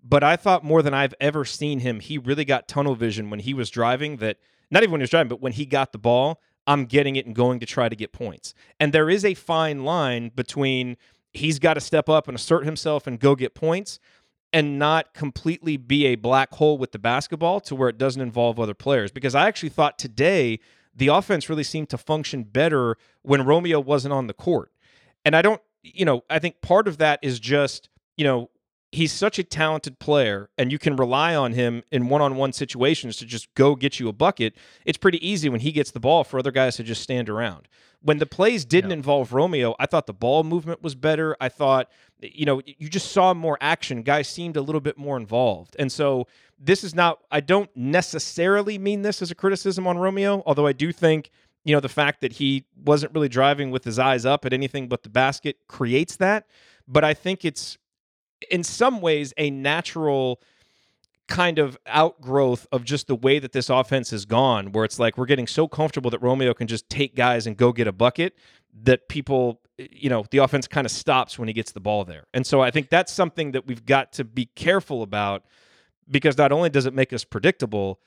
But I thought more than I've ever seen him, he really got tunnel vision when he was driving. That not even when he was driving, but when he got the ball, I'm getting it and going to try to get points. And there is a fine line between he's got to step up and assert himself and go get points and not completely be a black hole with the basketball to where it doesn't involve other players. Because I actually thought today the offense really seemed to function better when Romeo wasn't on the court. And I don't, you know, I think part of that is just, you know, he's such a talented player and you can rely on him in one-on-one situations to just go get you a bucket. It's pretty easy when he gets the ball for other guys to just stand around. When the plays didn't
Yeah.
involve Romeo, I thought the ball movement was better. I thought you know, you just saw more action. Guys seemed a little bit more involved. And so this is not I don't necessarily mean this as a criticism on Romeo, although I do think you know the fact that he wasn't really driving with his eyes up at anything but the basket creates that but i think it's in some ways a natural kind of outgrowth of just the way that this offense has gone where it's like we're getting so comfortable that romeo can just take guys and go get a bucket that people you know the offense kind of stops when he gets the ball there. And so i think that's something that we've got to be careful about because not only does it make us predictable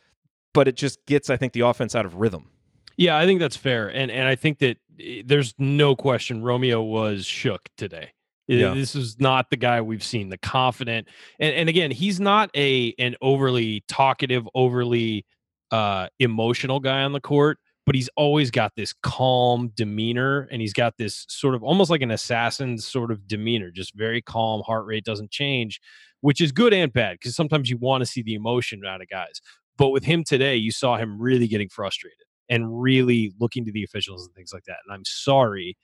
but it just gets i think the offense out of rhythm.
Yeah, I think that's fair, and and I think that eh, there's no question Romeo was shook today.
Yeah.
This is not the guy we've seen, the confident, and and again, he's not a an overly talkative, overly uh, emotional guy on the court, but he's always got this calm demeanor, and he's got this sort of almost like an assassin sort of demeanor, just very calm, heart rate doesn't change, which is good and bad because sometimes you want to see the emotion out of guys. But with him today, you saw him really getting frustrated and really looking to the officials and things like that. And I'm sorry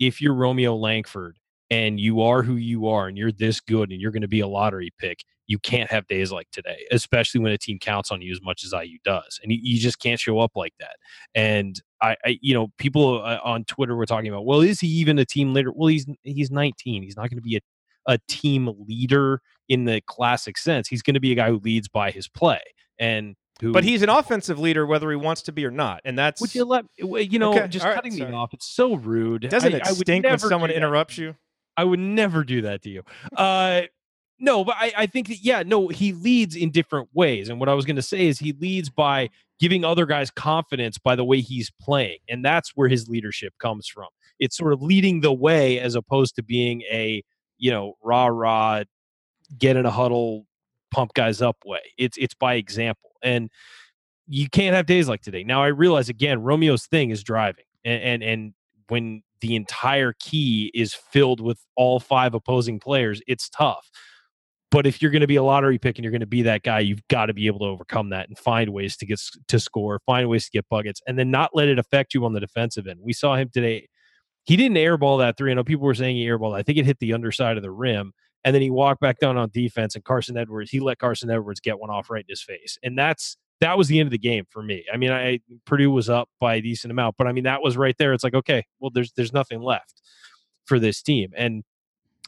if you're Romeo Langford and you are who you are and you're this good and you're going to be a lottery pick, you can't have days like today, especially when a team counts on you as much as IU does. And you, you just can't show up like that. And I, I you know, people uh, on Twitter were talking about, well, is he even a team leader? Well, he's he's 19. He's not going to be a, a team leader in the classic sense. He's going to be a guy who leads by his play. And who,
But he's an offensive leader, whether he wants to be or not, and that's
would you let you know
Okay,
just
right,
cutting
sorry.
me off? It's so rude.
doesn't
I-
it
I
stink when someone interrupts you?
I would never do that to you. Uh, no, but I, I think that yeah, no, he leads in different ways. And what I was going to say is he leads by giving other guys confidence by the way he's playing, and that's where his leadership comes from. It's sort of leading the way as opposed to being a you know rah rah, get in a huddle, pump guys up way. It's it's by example, and you can't have days like today. Now I realize again, Romeo's thing is driving, and and, and when the entire key is filled with all five opposing players, it's tough. But if you're going to be a lottery pick and you're going to be that guy, you've got to be able to overcome that and find ways to get to score, find ways to get buckets, and then not let it affect you on the defensive end. We saw him today. He didn't airball that three. I know people were saying he airballed. I think it hit the underside of the rim, and then he walked back down on defense. And Carsen Edwards, he let Carsen Edwards get one off right in his face, and that's that was the end of the game for me. I mean, I Purdue was up by a decent amount, but I mean that was right there. It's like okay, well, there's there's nothing left for this team, and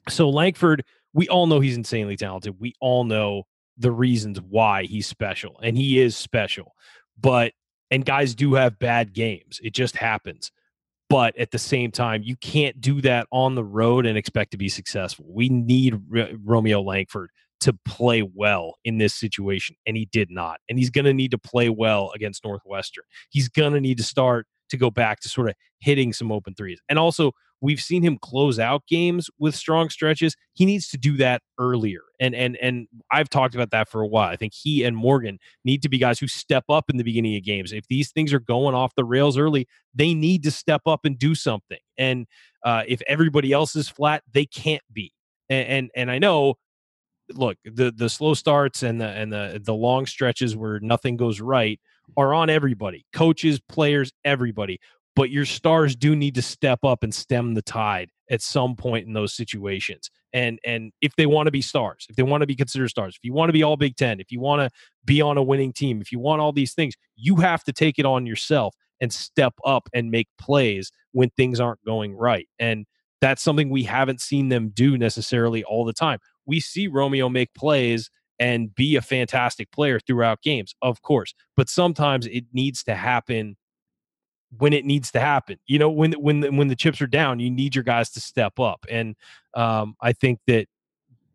so Langford, we all know he's insanely talented. We all know the reasons why he's special, and he is special. But and guys do have bad games. It just happens. But at the same time, you can't do that on the road and expect to be successful. We need R- Romeo Langford to play well in this situation, and he did not. And he's going to need to play well against Northwestern. He's going to need to start to go back to sort of hitting some open threes. And also, we've seen him close out games with strong stretches. He needs to do that earlier. And and and I've talked about that for a while. I think he and Morgan need to be guys who step up in the beginning of games. If these things are going off the rails early, they need to step up and do something. And uh, if everybody else is flat, they can't be. And, and and I know look, the the slow starts and the and the the long stretches where nothing goes right are on everybody, coaches, players, everybody. But your stars do need to step up and stem the tide at some point in those situations. And and if they want to be stars, if they want to be considered stars, if you want to be all Big Ten, if you want to be on a winning team, if you want all these things, you have to take it on yourself and step up and make plays when things aren't going right. And that's something we haven't seen them do necessarily all the time. We see Romeo make plays and be a fantastic player throughout games, of course, but sometimes it needs to happen when it needs to happen. You know, when when the, when the chips are down, you need your guys to step up, and um, I think that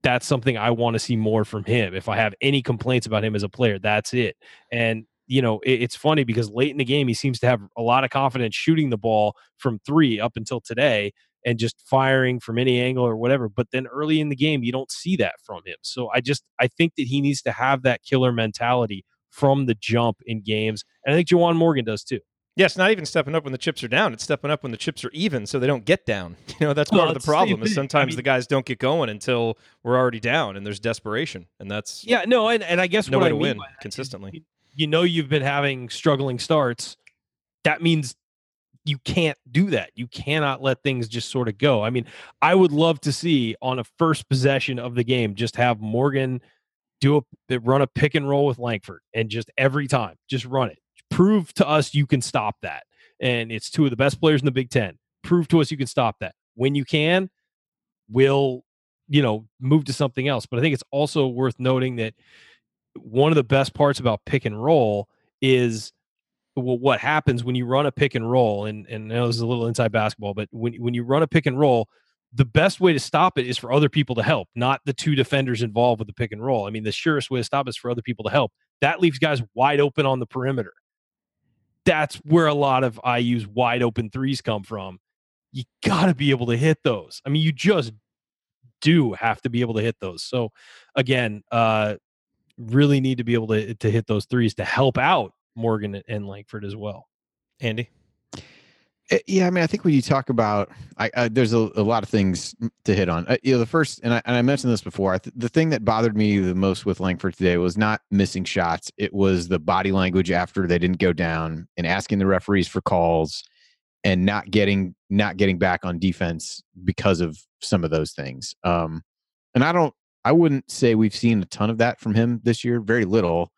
that's something I want to see more from him. If I have any complaints about him as a player, that's it. And you know, it, it's funny because late in the game, he seems to have a lot of confidence shooting the ball from three up until today and just firing from any angle or whatever. But then early in the game, you don't see that from him. So I just I think that he needs to have that killer mentality from the jump in games, and I think Juwan Morgan does too.
Yes, not even stepping up when the chips are down. It's stepping up when the chips are even, so they don't get down. (laughs) You know, that's part well, of the problem. Is sometimes I mean, the guys don't get going until we're already down, and there's desperation, and that's
yeah, no, and, and I guess
no
way
I
to
win consistently.
You know, you've been having struggling starts. That means you can't do that. You cannot let things just sort of go. I mean, I would love to see on a first possession of the game just have Morgan do a run a pick and roll with Langford and just every time just run it. Prove to us you can stop that. And it's two of the best players in the Big 10. Prove to us you can stop that. When you can, we'll you know, move to something else. But I think it's also worth noting that one of the best parts about pick and roll is well, what happens when you run a pick and roll, and and I know this is a little inside basketball, but when when you run a pick and roll, the best way to stop it is for other people to help, not the two defenders involved with the pick and roll. I mean, the surest way to stop is for other people to help. That leaves guys wide open on the perimeter. That's where a lot of IU's wide open threes come from. You got to be able to hit those. I mean, you just do have to be able to hit those. So, again, uh, really need to be able to to hit those threes to help out Morgan and Langford as well.
Andy.
Eh, yeah, I mean, I think when you talk about, I, uh, there's a, a, lot of things to hit on. Uh, you know, the first, and I, and I mentioned this before. Th- the thing that bothered me the most with Langford today was not missing shots; it was the body language after they didn't go down and asking the referees for calls and not getting not getting back on defense because of some of those things. Um, and I don't, I wouldn't say we've seen a ton of that from him this year. Very little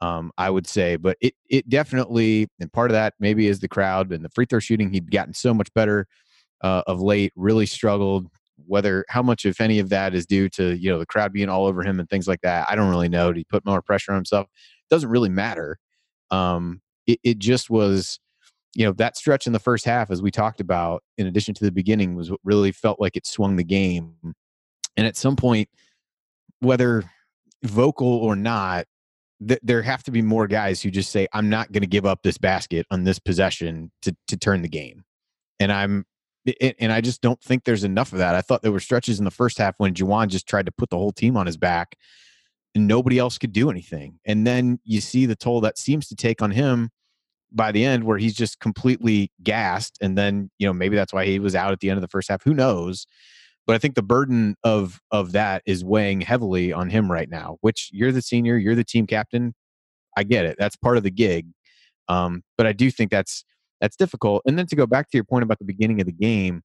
um, I would say. But it it definitely, and part of that maybe is the crowd and the free throw shooting. He'd gotten so much better uh, of late. Really struggled. Whether how much, if any, of that is due to you know the crowd being all over him and things like that, I don't really know. Did he put more pressure on himself? It Doesn't really matter. Um, it, it just was you know that stretch in the first half as we talked about in addition to the beginning was what really felt like it swung the game and at some point whether vocal or not th- there have to be more guys who just say, "I'm not going to give up this basket on this possession to to turn the game," and I'm and I just don't think there's enough of that. I thought there were stretches in the first half when Juwan just tried to put the whole team on his back, and nobody else could do anything. And then you see the toll that seems to take on him by the end, where he's just completely gassed. And then you know maybe that's why he was out at the end of the first half. Who knows? But I think the burden of of that is weighing heavily on him right now. Which you're the senior, you're the team captain. I get it. That's part of the gig. Um, but I do think that's that's difficult. And then to go back to your point about the beginning of the game,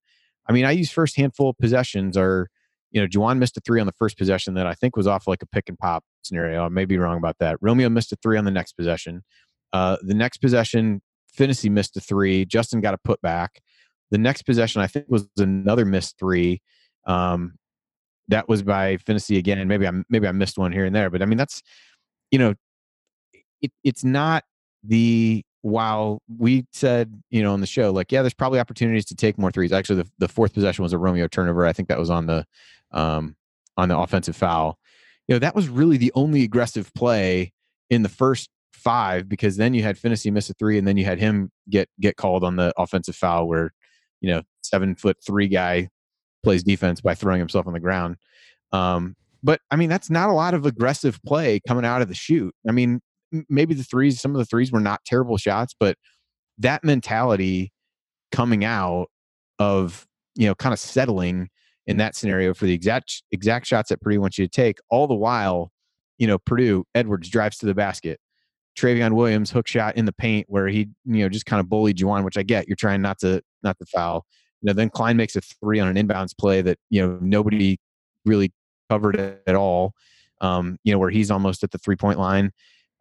I mean, I use first handful possessions are you know, Juwan missed a three on the first possession that I think was off like a pick and pop scenario. I may be wrong about that. Romeo missed a three on the next possession. Uh, the next possession, Phinisee missed a three. Justin got a putback. The next possession, I think, was another missed three. Um, that was by Phinisee again. Maybe I maybe I missed one here and there, but I mean that's you know, it, it's not the while we said, you know, on the show, like, yeah, there's probably opportunities to take more threes. Actually, the, the fourth possession was a Romeo turnover. I think that was on the um, on the offensive foul. You know, that was really the only aggressive play in the first five because then you had Phinisee miss a three and then you had him get get called on the offensive foul where, you know, seven foot three guy plays defense by throwing himself on the ground. Um, but I mean, that's not a lot of aggressive play coming out of the chute. I mean, maybe the threes, some of the threes were not terrible shots, but that mentality coming out of, you know, kind of settling in that scenario for the exact exact shots that Purdue wants you to take, all the while, you know, Purdue, Edwards drives to the basket. Trevion Williams hook shot in the paint where he, you know, just kind of bullied Juwan, which I get. You're trying not to not to foul. You know, then Cline makes a three on an inbounds play that, you know, nobody really covered at all. Um, you know, where he's almost at the three point line.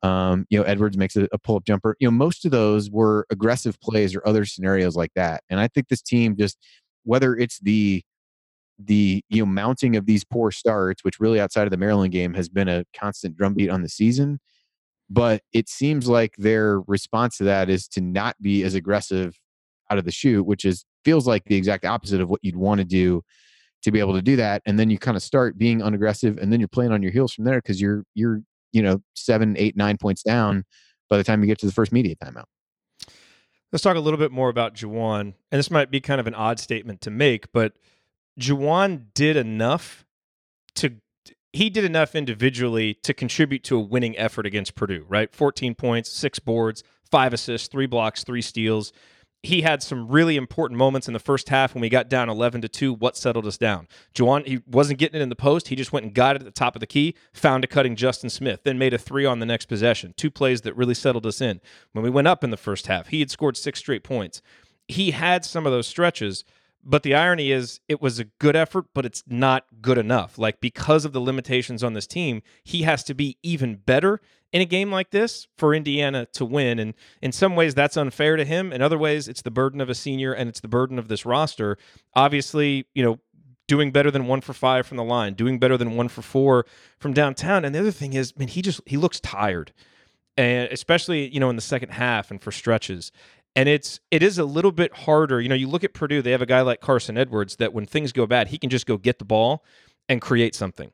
Um, you know, Edwards makes a, a pull up jumper. You know, most of those were aggressive plays or other scenarios like that. And I think this team just, whether it's the the you know mounting of these poor starts, which really outside of the Maryland game has been a constant drumbeat on the season, but it seems like their response to that is to not be as aggressive out of the chute, which is feels like the exact opposite of what you'd want to do to be able to do that. And then you kind of start being unaggressive, and then you're playing on your heels from there because you're you're you know seven, eight, nine points down by the time you get to the first media timeout.
Let's talk a little bit more about Juwan, and this might be kind of an odd statement to make, but Juwan did enough to he did enough individually to contribute to a winning effort against Purdue, right? 14 points, six boards, five assists, three blocks, three steals he had some really important moments in the first half when we got down 11 to 2 what settled us down? Juwan he wasn't getting it in the post. He just went and got it at the top of the key found a cutting Justin Smith then made a 3 on the next possession. Two plays that really settled us in. When we went up in the first half he had scored six straight points. He had some of those stretches but the irony is it was a good effort but it's not good enough like because of the limitations on this team he has to be even better in a game like this for Indiana to win. And in some ways, that's unfair to him. In other ways, it's the burden of a senior and it's the burden of this roster. Obviously, you know, doing better than one for five from the line, doing better than one for four from downtown. And the other thing is, I mean, he just he looks tired, and especially you know in the second half and for stretches. And it's it is a little bit harder. You know, you look at Purdue; they have a guy like Carsen Edwards that when things go bad, he can just go get the ball and create something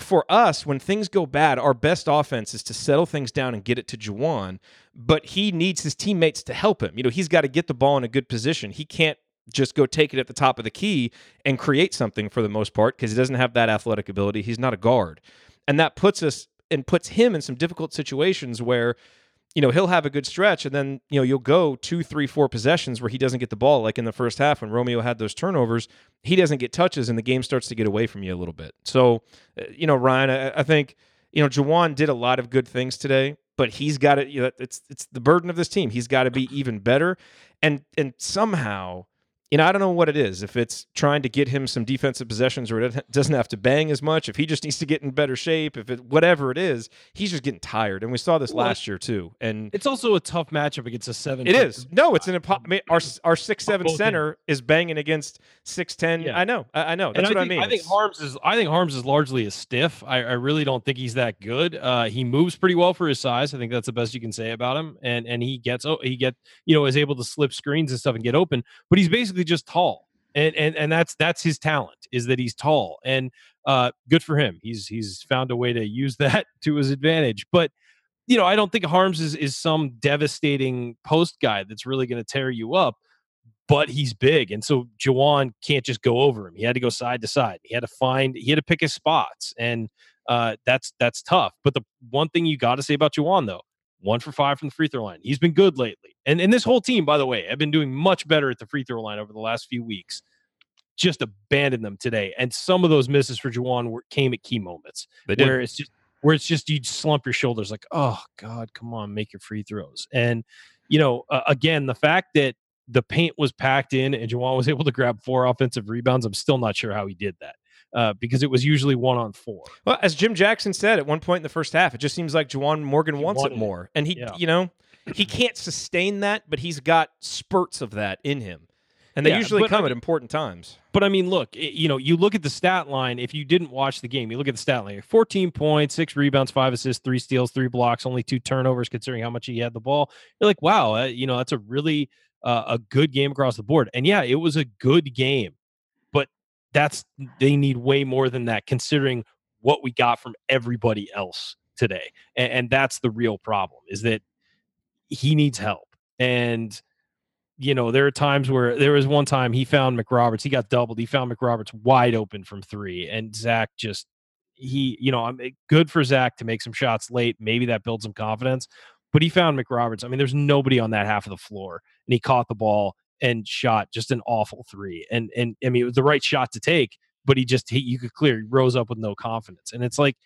for us, when things go bad, our best offense is to settle things down and get it to Juwan, but he needs his teammates to help him. You know, he's got to get the ball in a good position. He can't just go take it at the top of the key and create something for the most part because he doesn't have that athletic ability. He's not a guard. And that puts us and puts him in some difficult situations where you know, he'll have a good stretch and then, you know, you'll go two, three, four possessions where he doesn't get the ball. Like in the first half when Romeo had those turnovers, he doesn't get touches and the game starts to get away from you a little bit. So, uh, you know, Ryan, I, I think, you know, Juwan did a lot of good things today, but he's got to, you know, it's, it's the burden of this team. He's got to be even better. And, and somehow, you know, I don't know what it is. If it's trying to get him some defensive possessions, or it doesn't have to bang as much. If he just needs to get in better shape, if it whatever it is, he's just getting tired. And we saw this well, last year too. And
it's also a tough matchup against a seven.
It is. No, it's an impo- I mean, our our six seven center is banging against six ten. Yeah. I know. I, I know. That's
what
I, think, I
mean. I think Haarms is. I think Haarms is largely a stiff. I, I really don't think he's that good. Uh, he moves pretty well for his size. I think that's the best you can say about him. And and he gets oh he get you know is able to slip screens and stuff and get open. But he's basically just tall and and and that's that's his talent is that he's tall and uh, good for him. He's he's found a way to use (laughs) that to his advantage. But you know, I don't think Haarms is is some devastating post guy that's really going to tear you up. But he's big, and so Juwan can't just go over him. He had to go side to side. He had to find. He had to pick his spots, and uh, that's that's tough. But the one thing you got to say about Juwan though, one for five from the free throw line. He's been good lately. And, and this whole team, by the way, have been doing much better at the free throw line over the last few weeks. Just abandoned them today. And some of those misses for Juwan were, came at key moments where it's just where it's just you slump your shoulders like, oh God, come on, make your free throws. And you know, uh, again, the fact that the paint was packed in and Juwan was (laughs) able to grab four offensive rebounds, I'm still not sure how he did that uh, because it was usually one on four.
Well, as Jim Jackson said at one point in the first half, it just seems like Juwan Morgan
He
wants it
wanted it.
more, and he,
Yeah.
you know, he can't sustain that, but he's got spurts of that in him, and they
Yeah,
usually
but I
come at important times.
But I mean, look, i- you know, you look at the stat line. If you didn't watch the game, you look at the stat line: fourteen points, six rebounds, five assists, three steals, three blocks, only two turnovers. Considering how much he had the ball, you're like, wow, uh, you know, that's a really uh, a good game across the board. And yeah, it was a good game, that's they need way more than that, considering what we got from everybody else today. And, and that's the real problem: is that he needs help and you know, there are times where there was one time he found McRoberts, he got doubled. He found McRoberts wide open from three, and Zach just he, you know, I'm good for Zach to make some shots late. Maybe that builds some confidence, but he found McRoberts. I mean, there's nobody on that half of the floor, and he caught the ball and shot just an awful three. And and I mean, it was the right shot to take, but he just he, you could clear he rose up with no confidence, and it's like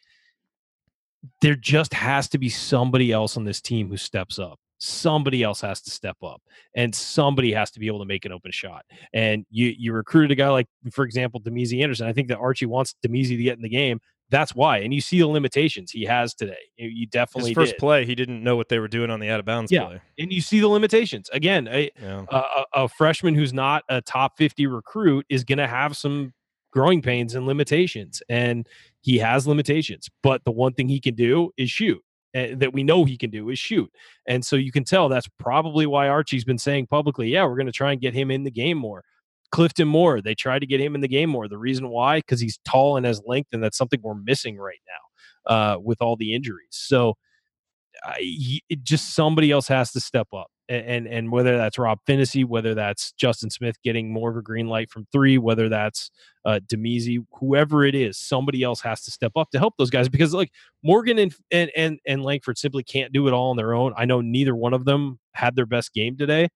there just has to be somebody else on this team who steps up. Somebody else has to step up, and somebody has to be able to make an open shot. And you you recruited a guy like, for example, Damezi Anderson. I think that Archie wants Damezi to get in the game. That's why, and you see the limitations he has today. You, definitely
His first
did.
play, he didn't know what they were doing on the out of bounds
Yeah.
play.
and you see the limitations again. A,
Yeah.
a, a a freshman who's not a top 50 recruit is going to have some growing pains and limitations and he has limitations but the one thing he can do is shoot and that we know he can do is shoot and so you can tell that's probably why archie's been saying publicly yeah we're going to try and get him in the game more clifton moore they tried to get him in the game more. The reason why? Because he's tall and has length and that's something we're missing right now uh, with all the injuries. So just somebody else has to step up, and and whether that's Rob Phinisee, whether that's Justin Smith getting more of a green light from three, whether that's uh, Damezi, whoever it is, somebody else has to step up to help those guys. Because like Morgan and and and and Langford simply can't do it all on their own. I know neither one of them had their best game today,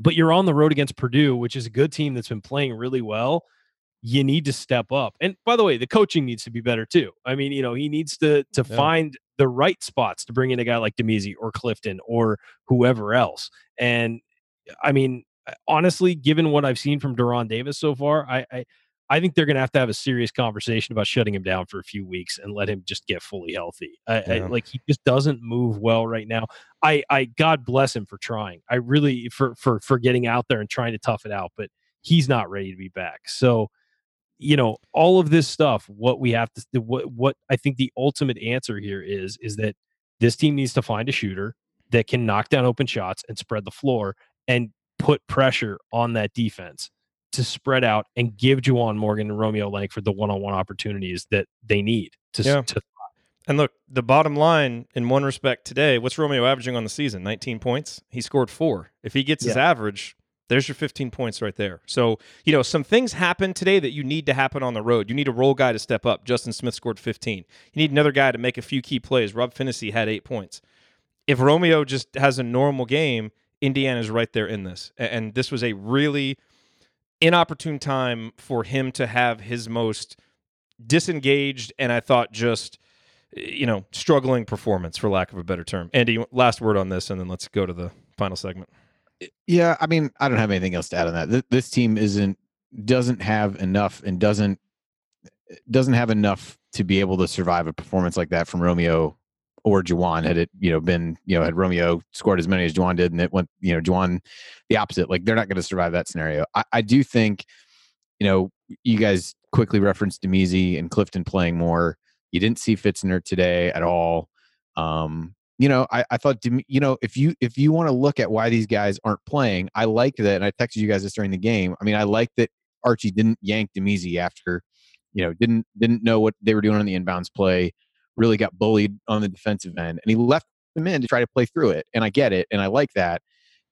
but you're on the road against Purdue, which is a good team that's been playing really well you need to step up. And by the way, the coaching needs to be better too. I mean, you know, he needs to to
Yeah.
find the right spots to bring in a guy like Damezi or Clifton or whoever else. And I mean, honestly, given what I've seen from De'Ron Davis so far, I I, I think they're going to have to have a serious conversation about shutting him down for a few weeks and let him just get fully healthy. I, I, like he just doesn't move well right now. I I God bless him for trying. I really for for for getting out there and trying to tough it out, but he's not ready to be back. So you know all of this stuff what we have to what what i think the ultimate answer here is is that this team needs to find a shooter that can knock down open shots and spread the floor and put pressure on that defense to spread out and give Juwan Morgan and Romeo Langford the one-on-one opportunities that they need to,
Yeah.
to
And look, the bottom line in one respect today, what's Romeo averaging on the season? 19 points. He scored four. If he gets his average, there's your 15 points right there. So, you know, some things happen today that you need to happen on the road. You need a role guy to step up. Justin Smith scored 15. You need another guy to make a few key plays. Rob Phinisee had eight points. If Romeo just has a normal game, Indiana's right there in this. And this was a really inopportune time for him to have his most disengaged and I thought just you know struggling performance for lack of a better term. Andy, last word on this, and then let's go to the final segment.
Yeah, I mean, I don't have anything else to add on that. Th- This team isn't doesn't have enough and doesn't doesn't have enough to be able to survive a performance like that from Romeo or Juwan had it, you know, been, you know, had Romeo scored as many as Juwan did and it went, you know, Juwan the opposite. Like they're not going to survive that scenario. I, I do think, you know, you guys quickly referenced Damezi and Clifton playing more. You didn't see Fitzner today at all. Um, you know, I, I thought, you know, if you if you want to look at why these guys aren't playing, I like that. And I texted you guys this during the game. I mean, I like that Archie didn't yank Damezi after, you know, didn't didn't know what they were doing on the inbounds play, really got bullied on the defensive end, and he left them in to try to play through it. And I get it, and I like that.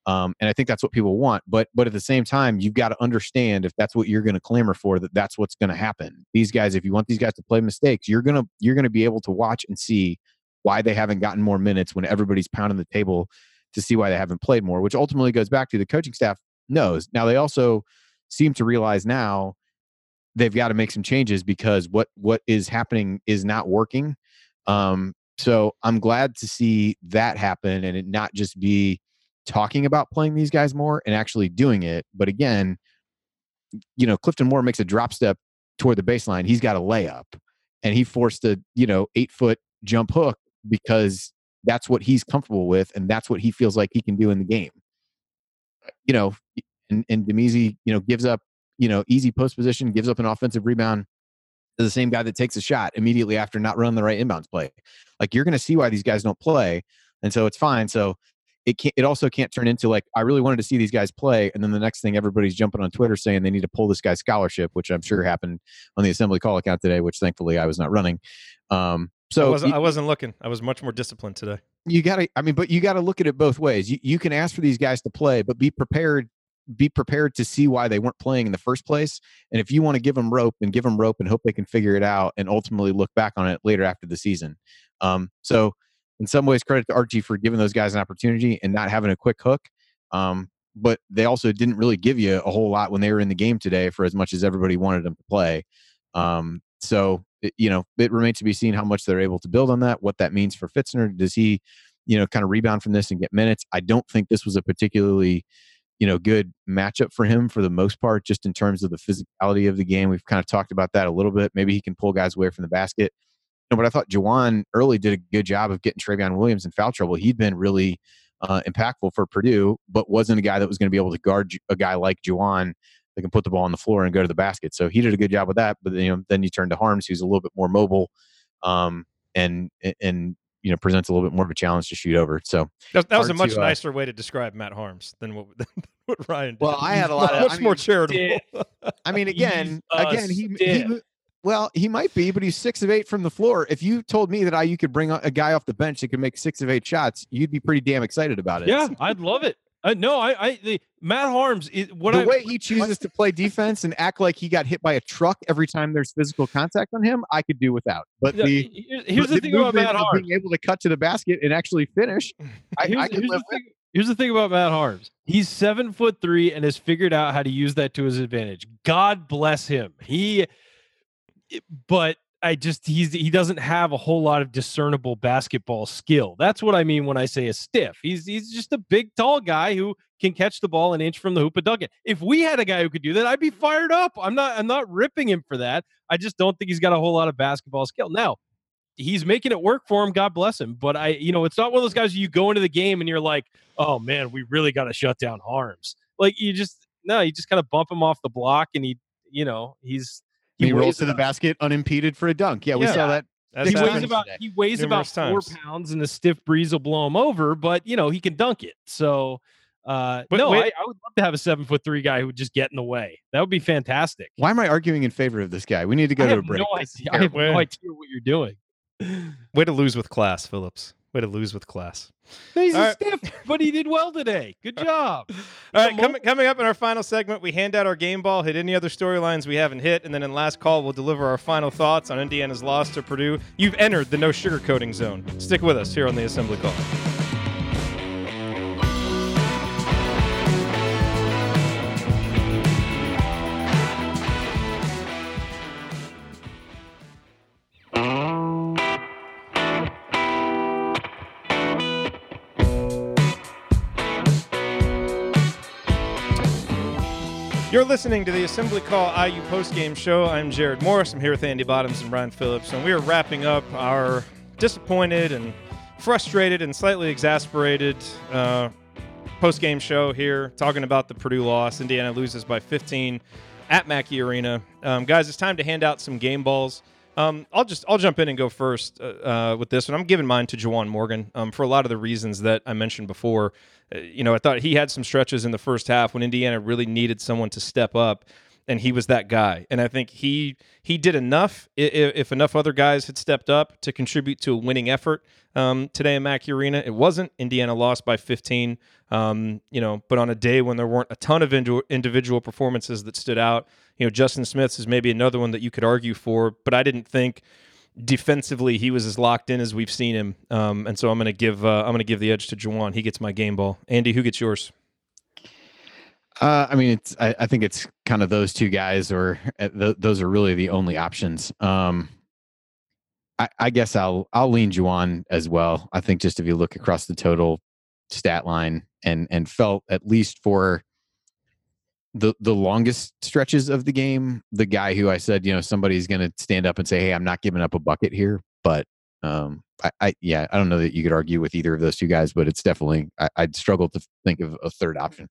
Um, and I think that's what people want. But but at the same time, you've got to understand if that's what you're going to clamor for, that that's what's going to happen. These guys, if you want these guys to play mistakes, you're gonna you're gonna be able to watch and see why they haven't gotten more minutes when everybody's pounding the table to see why they haven't played more. Which ultimately goes back to the coaching staff knows. Now they also seem to realize now they've got to make some changes because what what is happening is not working. Um, so I'm glad to see that happen and it not just be talking about playing these guys more and actually doing it. But again, you know, Clifton Moore makes a drop step toward the baseline, he's got a layup, and he forced a you know eight foot jump hook because that's what he's comfortable with, and that's what he feels like he can do in the game. You know, and and Damezi, you know, gives up you know easy post position, gives up an offensive rebound the same guy that takes a shot immediately after not running the right inbounds play. Like you're going to see why these guys don't play, and so it's fine. So it can't. It also can't turn into like I really wanted to see these guys play, and then the next thing everybody's jumping on Twitter saying they need to pull this guy's scholarship, which I'm sure happened on the assembly call account today, which thankfully I was not running. Um, so
I wasn't, I wasn't looking. I was much more disciplined today.
you got to. I mean, but you got to look at it both ways. You you can ask for these guys to play, but be prepared. Be prepared to see why they weren't playing in the first place. And if you want to give them rope, and give them rope and hope they can figure it out, and ultimately look back on it later after the season. Um, so in some ways, credit to Archie for giving those guys an opportunity and not having a quick hook. Um, but they also didn't really give you a whole lot when they were in the game today for as much as everybody wanted them to play. Um, so, it, you know, it remains to be seen how much they're able to build on that, what that means for Fitzner. Does he, you know, kind of rebound from this and get minutes? I don't think this was a particularly, you know, good matchup for him for the most part, just in terms of the physicality of the game. We've kind of talked about that a little bit. Maybe he can pull guys away from the basket. No, but I thought Juwan early did a good job of getting Trevion Williams in foul trouble. He'd been really uh, impactful for Purdue, but wasn't a guy that was going to be able to guard a guy like Juwan that can put the ball on the floor and go to the basket. So he did a good job with that. But you know, then you turn to Haarms, who's a little bit more mobile, um, and and you know presents a little bit more of a challenge to shoot over. So
That, that was a much
to, uh,
nicer way to describe Matt Haarms than what, (laughs) than what Ryan did.
Well, I had a lot of- (laughs)
much
I
more
mean,
charitable.
I mean, (laughs) again,
a
again, he, he well, he might be, but he's six of eight from the floor. If you told me that I you could bring a a guy off the bench that could make six of eight shots, you'd be pretty damn excited about it.
Yeah, I'd love it. Uh, no, I, I, the Matt Haarms. Is, what I
the
I,
way he chooses to play defense and act like he got hit by a truck every time there's physical contact on him, I could do without. But the
here's,
but
the thing about Matt Haarms.
being able to cut to the basket and actually finish, I,
here's,
I can
here's
live
the thing, here's the thing about Matt Haarms. He's seven foot three and has figured out how to use that to his advantage. God bless him. He, but I just he's he doesn't have a whole lot of discernible basketball skill. That's what I mean when I say a stiff. He's he's just a big, tall guy who can catch the ball an inch from the hoop and dunk it. If we had a guy who could do that, I'd be fired up. I'm not I'm not ripping him for that. I just don't think he's got a whole lot of basketball skill. Now, he's making it work for him. God bless him. But I, you know, it's not one of those guys you go into the game and you're like, oh man, we really got to shut down Haarms. Like you just no, you just kind of bump him off the block and he, you know, he's
He, rolls to the basket unimpeded for a dunk. Yeah, we
Yeah.
saw that.
That's
He
Six
weighs
times
about
today.
he weighs about four
times.
pounds and the stiff breeze will blow him over, but you know, he can dunk it. So uh
But
no,
wait-
I, I would love to have a seven foot three guy who would just get in the way. That would be fantastic.
Why am I arguing in favor of this guy? We need to go
I
to a break.
no
This is
idea. I have
terrible.
no idea what you're doing.
Way to lose with class, Phillips. Way to lose with class.
He's
All
a
right.
stiff, but he did well today. Good (laughs) job.
All right,
mo-
coming, coming up in our final segment, we hand out our game ball, hit any other storylines we haven't hit, and then in last call, we'll deliver our final thoughts on Indiana's loss to Purdue. You've entered the no sugarcoating zone. Stick with us here on the Assembly Call. You're listening to the Assembly Call IU postgame show. I'm Jerod Morris. I'm here with Andy Bottoms and Ryan Phillips, and we are wrapping up our disappointed and frustrated and slightly exasperated uh, postgame show here, talking about the Purdue loss. Indiana loses by 15 at Mackey Arena. Um, guys, it's time to hand out some game balls. Um, I'll just I'll jump in and go first uh, uh, with this one. I'm giving mine to Juwan Morgan um, for a lot of the reasons that I mentioned before. Uh, you know, I thought he had some stretches in the first half when Indiana really needed someone to step up, and he was that guy. And I think he he did enough. i- i- If enough other guys had stepped up to contribute to a winning effort um, today in Mackey Arena, it wasn't. Indiana lost by 15. Um, you know, but on a day when there weren't a ton of indi- individual performances that stood out, you know, Justin Smith's is maybe another one that you could argue for, but I didn't think defensively he was as locked in as we've seen him. Um, and so I'm going to give uh, I'm going to give the edge to Juwan. He gets my game ball. Andy, who gets yours?
Uh, I mean, it's. I, I think it's kind of those two guys, or uh, th- those are really the only options. Um, I, I guess I'll I'll lean Juwan as well. I think just if you look across the total stat line and and felt at least for the the longest stretches of the game, the guy who I said, you know, somebody's going to stand up and say, "Hey, I'm not giving up a bucket here." But um, I, I, yeah, I don't know that you could argue with either of those two guys, but it's definitely I, I'd struggle to think of a third option.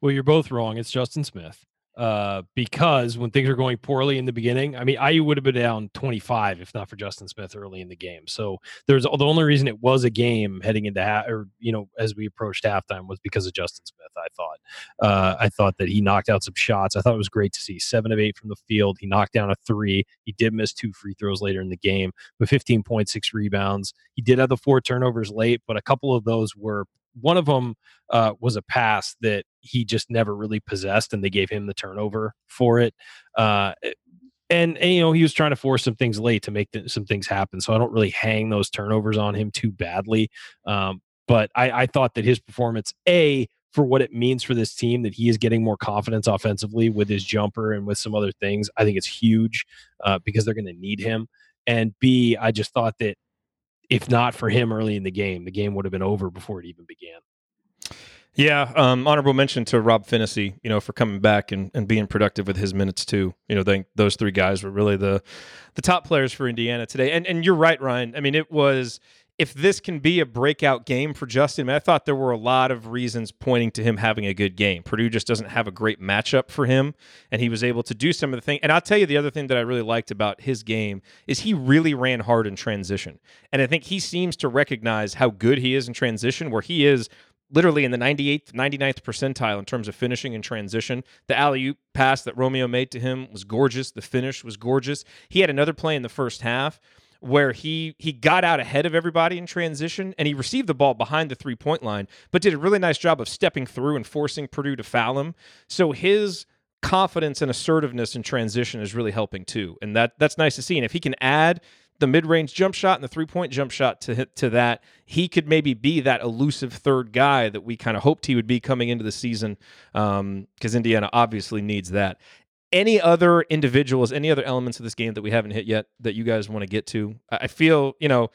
Well, you're both wrong. It's Justin Smith uh, because when things are going poorly in the beginning, I mean, IU would have been down 25 if not for Justin Smith early in the game. So there's the only reason it was a game heading into half, or you know, as we approached halftime was because of Justin Smith. I thought, uh, I thought that he knocked out some shots. I thought it was great to see seven of eight from the field. He knocked down a three. He did miss two free throws later in the game with 15.6 rebounds. He did have the four turnovers late, but a couple of those were one of them uh, was a pass that he just never really possessed, and they gave him the turnover for it. Uh, eh, and, and, you know he was trying to force some things late to make some things happen. So I don't really hang those turnovers on him too badly. Um, but I, I thought that his performance, a for what it means for this team, that he is getting more confidence offensively with his jumper and with some other things. I think it's huge uh, because they're going to need him. And B, I just thought that if not for him early in the game, the game would have been over before it even began.
Yeah, um, honorable mention to Rob Phinisee, you know, for coming back and, and being productive with his minutes too. You know, think those three guys were really the the top players for Indiana today. And and you're right, Ryan. I mean, it was if this can be a breakout game for Justin, I, mean, I thought there were a lot of reasons pointing to him having a good game. Purdue just doesn't have a great matchup for him, and he was able to do some of the things. And I'll tell you the other thing that I really liked about his game is he really ran hard in transition. And I think he seems to recognize how good he is in transition, where he is literally in the 98th, 99th percentile in terms of finishing in transition. The alley oop pass that Romeo made to him was gorgeous. The finish was gorgeous. He had another play in the first half where he he got out ahead of everybody in transition and he received the ball behind the three point line, but did a really nice job of stepping through and forcing Purdue to foul him. So his confidence and assertiveness in transition is really helping too, and that that's nice to see. And if he can add the mid-range jump shot and the three-point jump shot to to that, he could maybe be that elusive third guy that we kind of hoped he would be coming into the season. Because um, Indiana obviously needs that any other individuals, any other elements of this game that we haven't hit yet that you guys want to get to? I feel, you know,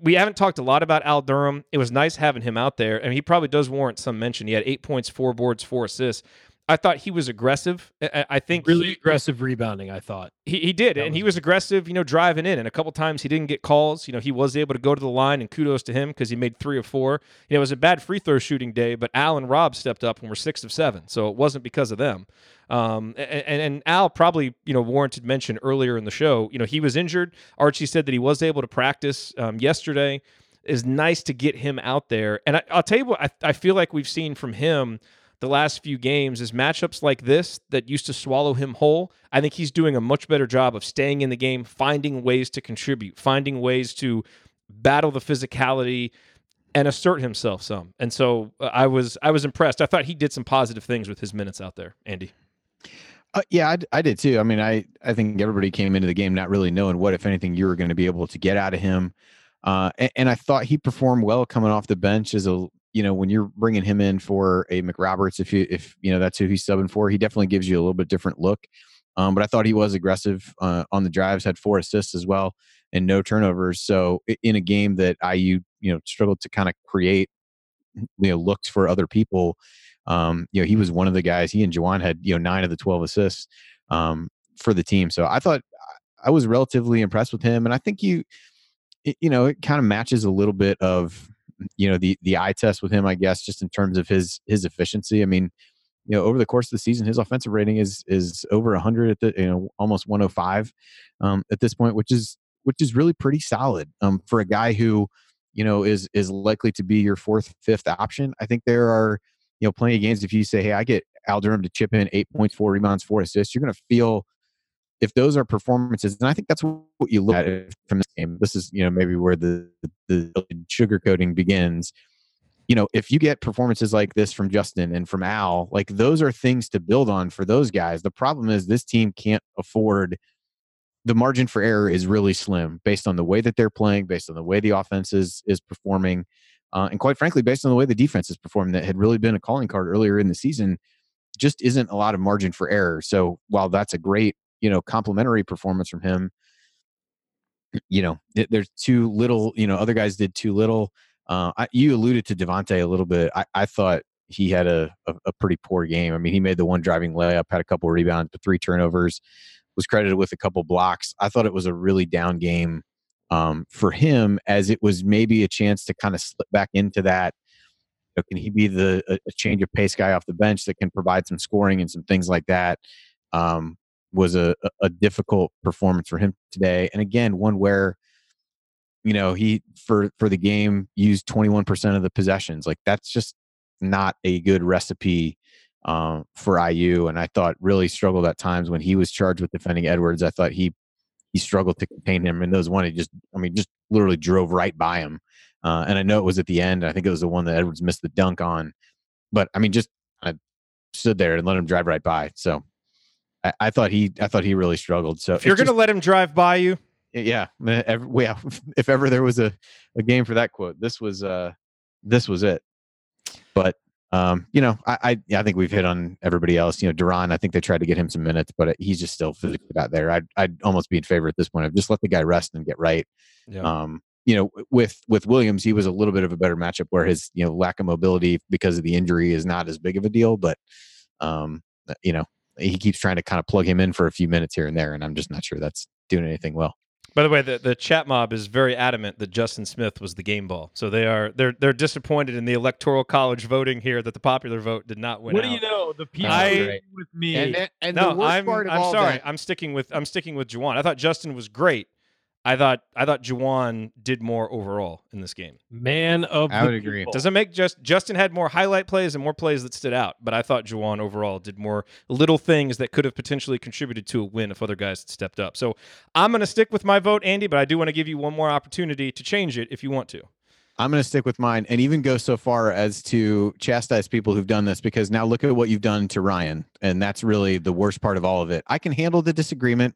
we haven't talked a lot about Al Durham. It was nice having him out there, and he probably does warrant some mention. He had eight points, four boards, four assists. I thought he was aggressive. I think
really
he,
aggressive rebounding. I thought
he, he did, that and was... he was aggressive. You know, driving in, and a couple times he didn't get calls. You know, he was able to go to the line, and kudos to him because he made three of four. You know, it was a bad free throw shooting day, but Al and Rob stepped up and were six of seven, so it wasn't because of them. Um, and, and Al probably you know warranted mention earlier in the show. You know, he was injured. Archie said that he was able to practice um, yesterday. Is nice to get him out there, and I, will tell you what I, I feel like we've seen from him the last few games is matchups like this that used to swallow him whole. I think he's doing a much better job of staying in the game, finding ways to contribute, finding ways to battle the physicality and assert himself some. And so uh, I was I was impressed. I thought he did some positive things with his minutes out there, Andy.
Uh, yeah, I, I, did too. I mean, I I think everybody came into the game not really knowing what, if anything, you were going to be able to get out of him. Uh, and, and, I thought he performed well coming off the bench as a you know when you're bringing him in for a McRoberts, if you if you know that's who he's subbing for, he definitely gives you a little bit different look. Um, but I thought he was aggressive uh, on the drives, had four assists as well, and no turnovers. So in a game that IU you know struggled to kind of create you know looks for other people, um, you know he was one of the guys. He and Juwan had you know nine of the twelve assists um, for the team. So I thought I was relatively impressed with him, and I think you you know it kind of matches a little bit of you know the the eye test with him, I guess, just in terms of his his efficiency. I mean, you know, over the course of the season, his offensive rating is is over 100 at the you know almost 105 um, at this point, which is which is really pretty solid um, for a guy who you know is is likely to be your fourth fifth option. I think there are you know plenty of games if you say, hey, I get Al Durham to chip in eight points, four rebounds, four assists, you're going to feel if those are performances, and I think that's what you look at from this game. This is you know maybe where the the sugarcoating begins. You know, if you get performances like this from Justin and from Al, like those are things to build on for those guys. The problem is this team can't afford the margin for error is really slim based on the way that they're playing, based on the way the offense is is performing, uh, and quite frankly, based on the way the defense is performing. That had really been a calling card earlier in the season. Just isn't a lot of margin for error. So while that's a great you know complimentary performance from him you know there's too little you know other guys did too little uh, I, you alluded to Devonte a little bit. I, I thought he had a, a, a pretty poor game. I mean, he made the one driving layup, had a couple rebounds, but three turnovers, was credited with a couple blocks. I thought it was a really down game um, for him, as it was maybe a chance to kind of slip back into that. You know, can he be the a, change of pace guy off the bench that can provide some scoring and some things like that? Um, was a, a difficult performance for him today, and again, one where you know he for for the game used 21% of the possessions like that's just not a good recipe um, for IU. And I thought really struggled at times when he was charged with defending Edwards. I thought he he struggled to contain him. And those one he just I mean just literally drove right by him. Uh, and I know it was at the end. I think it was the one that Edwards missed the dunk on. But I mean just I stood there and let him drive right by. So I, I thought he I thought he really struggled. So
if you're going to let him drive by you,
yeah, every, (laughs) yeah. (laughs) If ever there was a, a game for that quote, this was uh this was it. But um, you know, I, I, I think we've hit on everybody else. You know, De'Ron, I think they tried to get him some minutes, but uh, he's just still physically not there. I'd I'd almost be in favor at this point of just let the guy rest and get right. Yeah. Um, you know, with with Williams, he was a little bit of a better matchup where his you know lack of mobility because of the injury is not as big of a deal, but um, uh, you know, he keeps trying to kind of plug him in for a few minutes here and there, and I'm just not sure that's doing anything well.
By the way, the, the chat mob is very adamant that Justin Smith was the game ball. So they are they're they're disappointed in the electoral college voting here that the popular vote did not win.
What
out.
do you know? The people
I,
with me.
And, and
no, I'm,
I'm
sorry.
That,
I'm sticking with I'm sticking with Juwan. I thought Justin was great. I thought I thought Juwan did more overall in this game.
Man of
I would agree.
Doesn't make just Justin had more highlight plays and more plays that stood out, but I thought Juwan overall did more little things that could have potentially contributed to a win if other guys had stepped up. So I'm going to stick with my vote, Andy, but I do want to give you one more opportunity to change it if you want to.
I'm going to stick with mine and even go so far as to chastise people who've done this because now look at what you've done to Ryan. And that's really the worst part of all of it. I can handle the disagreement,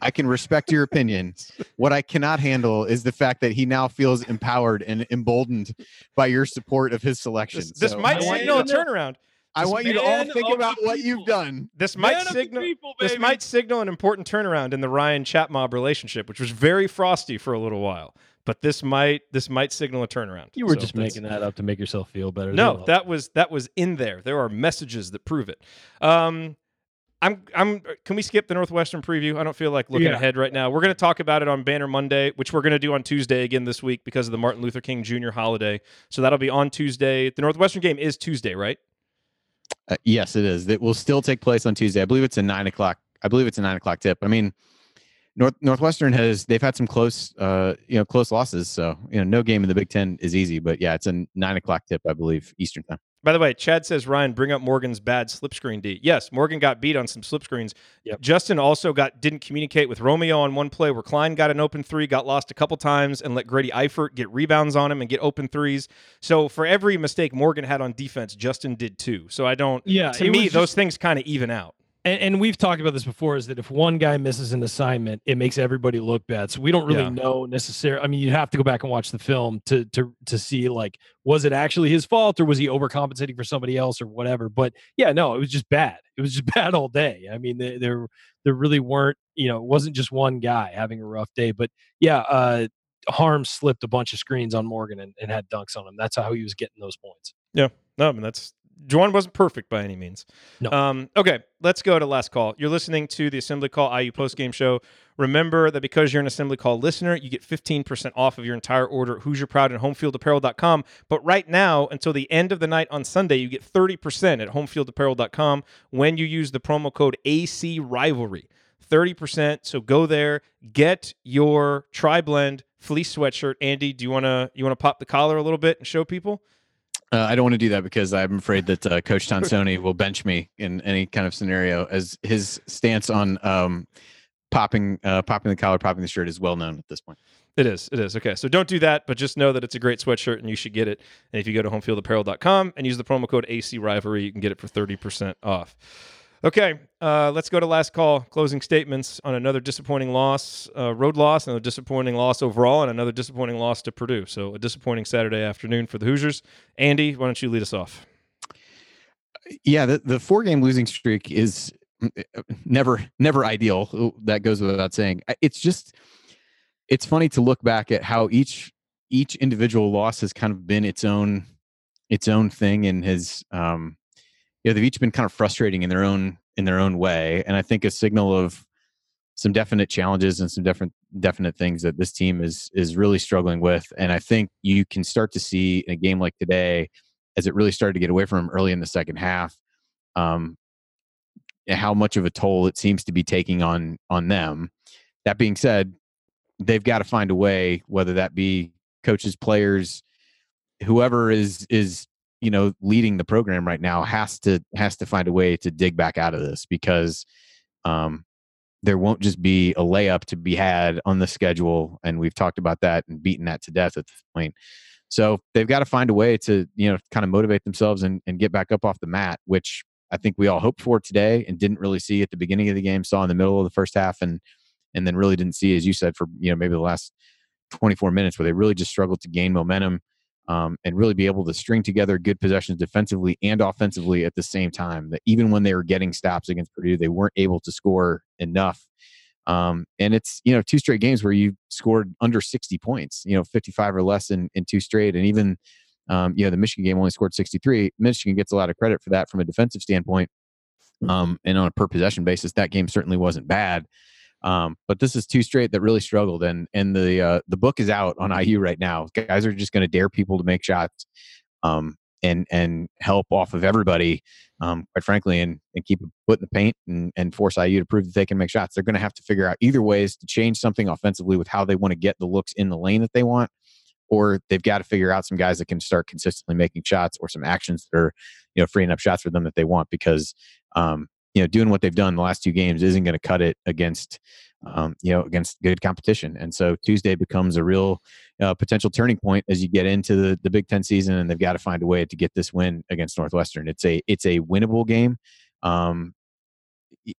I can respect your opinion. (laughs) What I cannot handle is the fact that he now feels empowered and emboldened by your support of his selection.
This, this
so
might signal a turnaround.
I want you to all think about what you've done.
This might signal people, this might signal an important turnaround in the Ryan Chat Mob relationship, which was very frosty for a little while but this might this might signal a turnaround.
You were so just making that up to make yourself feel better.
No, that was that was in there. There are messages that prove it. Um, I'm I'm. Can we skip the Northwestern preview? I don't feel like looking yeah. ahead right now. We're going to talk about it on Banner Monday, which we're going to do on Tuesday again this week because of the Martin Luther King Jr. holiday. So that'll be on Tuesday. The Northwestern game is Tuesday, right?
Uh, yes, it is. It will still take place on Tuesday. I believe it's a nine o'clock. I believe it's a nine o'clock tip. I mean, North Northwestern has they've had some close uh you know close losses. So you know no game in the Big Ten is easy, but yeah, it's a nine o'clock tip, I believe, Eastern time.
By the way, Chad says Ryan, bring up Morgan's bad slip screen D. Yes, Morgan got beat on some slip screens. Yep. Justin also got didn't communicate with Romeo on one play where Cline got an open three, got lost a couple times, and let Grady Eifert get rebounds on him and get open threes. So for every mistake Morgan had on defense, Justin did too. So I don't. Yeah, to me, just, those things kind of even out
and, and, we've talked about this before is that if one guy misses an assignment it makes everybody look bad. So we don't really yeah. know necessarily i mean you have to go back and watch the film to to to see like was it actually his fault or was he overcompensating for somebody else or whatever? But yeah no it was just bad. (laughs) It was just bad all day. I mean there there, there really weren't you know it wasn't just one guy having a rough day but yeah uh Haarms slipped a bunch of screens on morgan and, and had dunks on him. That's how he was getting those points.
Yeah. No I mean, that's Juwan wasn't perfect by any means.
No.
Um, okay, let's go to last call. You're listening to the Assembly Call IU post game show. Remember that because you're an Assembly Call listener, you get 15% off of your entire order at HoosierProud and HomefieldApparel.com. But right now, until the end of the night on Sunday, you get 30% at HomefieldApparel.com when you use the promo code AC Rivalry. 30%. So go there, get your tri blend fleece sweatshirt. Andy, do you wanna you wanna pop the collar a little bit and show people?
Uh, I don't want to do that because I'm afraid that uh, Coach Tonsoni will bench me in any kind of scenario, as his stance on um, popping uh, popping the collar, popping the shirt is well known at this point.
It is. It is. Okay. So don't do that, but just know that it's a great sweatshirt and you should get it. And if you go to homefieldapparel.com and use the promo code AC Rivalry, you can get it for 30% off. Okay, uh, let's go to last call. Closing statements on another disappointing loss, uh, road loss, another disappointing loss overall, and another disappointing loss to Purdue. So a disappointing Saturday afternoon for the Hoosiers. Andy, why don't you lead us off?
Yeah, the, the four game losing streak is never never ideal. That goes without saying. It's just it's funny to look back at how each each individual loss has kind of been its own its own thing and has um, you know they've each been kind of frustrating in their own in their own way, and I think a signal of some definite challenges and some different definite things that this team is is really struggling with. And I think you can start to see in a game like today, as it really started to get away from them early in the second half, um, how much of a toll it seems to be taking on on them. That being said, they've got to find a way, whether that be coaches, players, whoever is is you know leading the program right now has to has to find a way to dig back out of this because um, there won't just be a layup to be had on the schedule and we've talked about that and beaten that to death at this point. So they've got to find a way to you know kind of motivate themselves and, and get back up off the mat which i think we all hoped for today and didn't really see at the beginning of the game saw in the middle of the first half and and then really didn't see as you said for you know maybe the last 24 minutes where they really just struggled to gain momentum um, and really be able to string together good possessions defensively and offensively at the same time. That even when they were getting stops against Purdue, they weren't able to score enough. Um, and it's you know two straight games where you scored under 60 points, you know 55 or less in, in two straight, and even um, you know the Michigan game only scored 63. Michigan gets a lot of credit for that from a defensive standpoint, um, and on a per possession basis, that game certainly wasn't bad. Um, but this is two straight that really struggled, and and the uh, the book is out on IU right now. Guys are just going to dare people to make shots, um, and and help off of everybody, um, quite frankly, and and keep a foot in the paint and and force IU to prove that they can make shots. They're going to have to figure out either ways to change something offensively with how they want to get the looks in the lane that they want, or they've got to figure out some guys that can start consistently making shots or some actions that are you know freeing up shots for them that they want because um, you know doing what they've done the last two games isn't going to cut it against um, you know against good competition. And so tuesday becomes a real uh, potential turning point as you get into the, the big ten season and they've got to find a way to get this win against northwestern. It's a it's a winnable game um,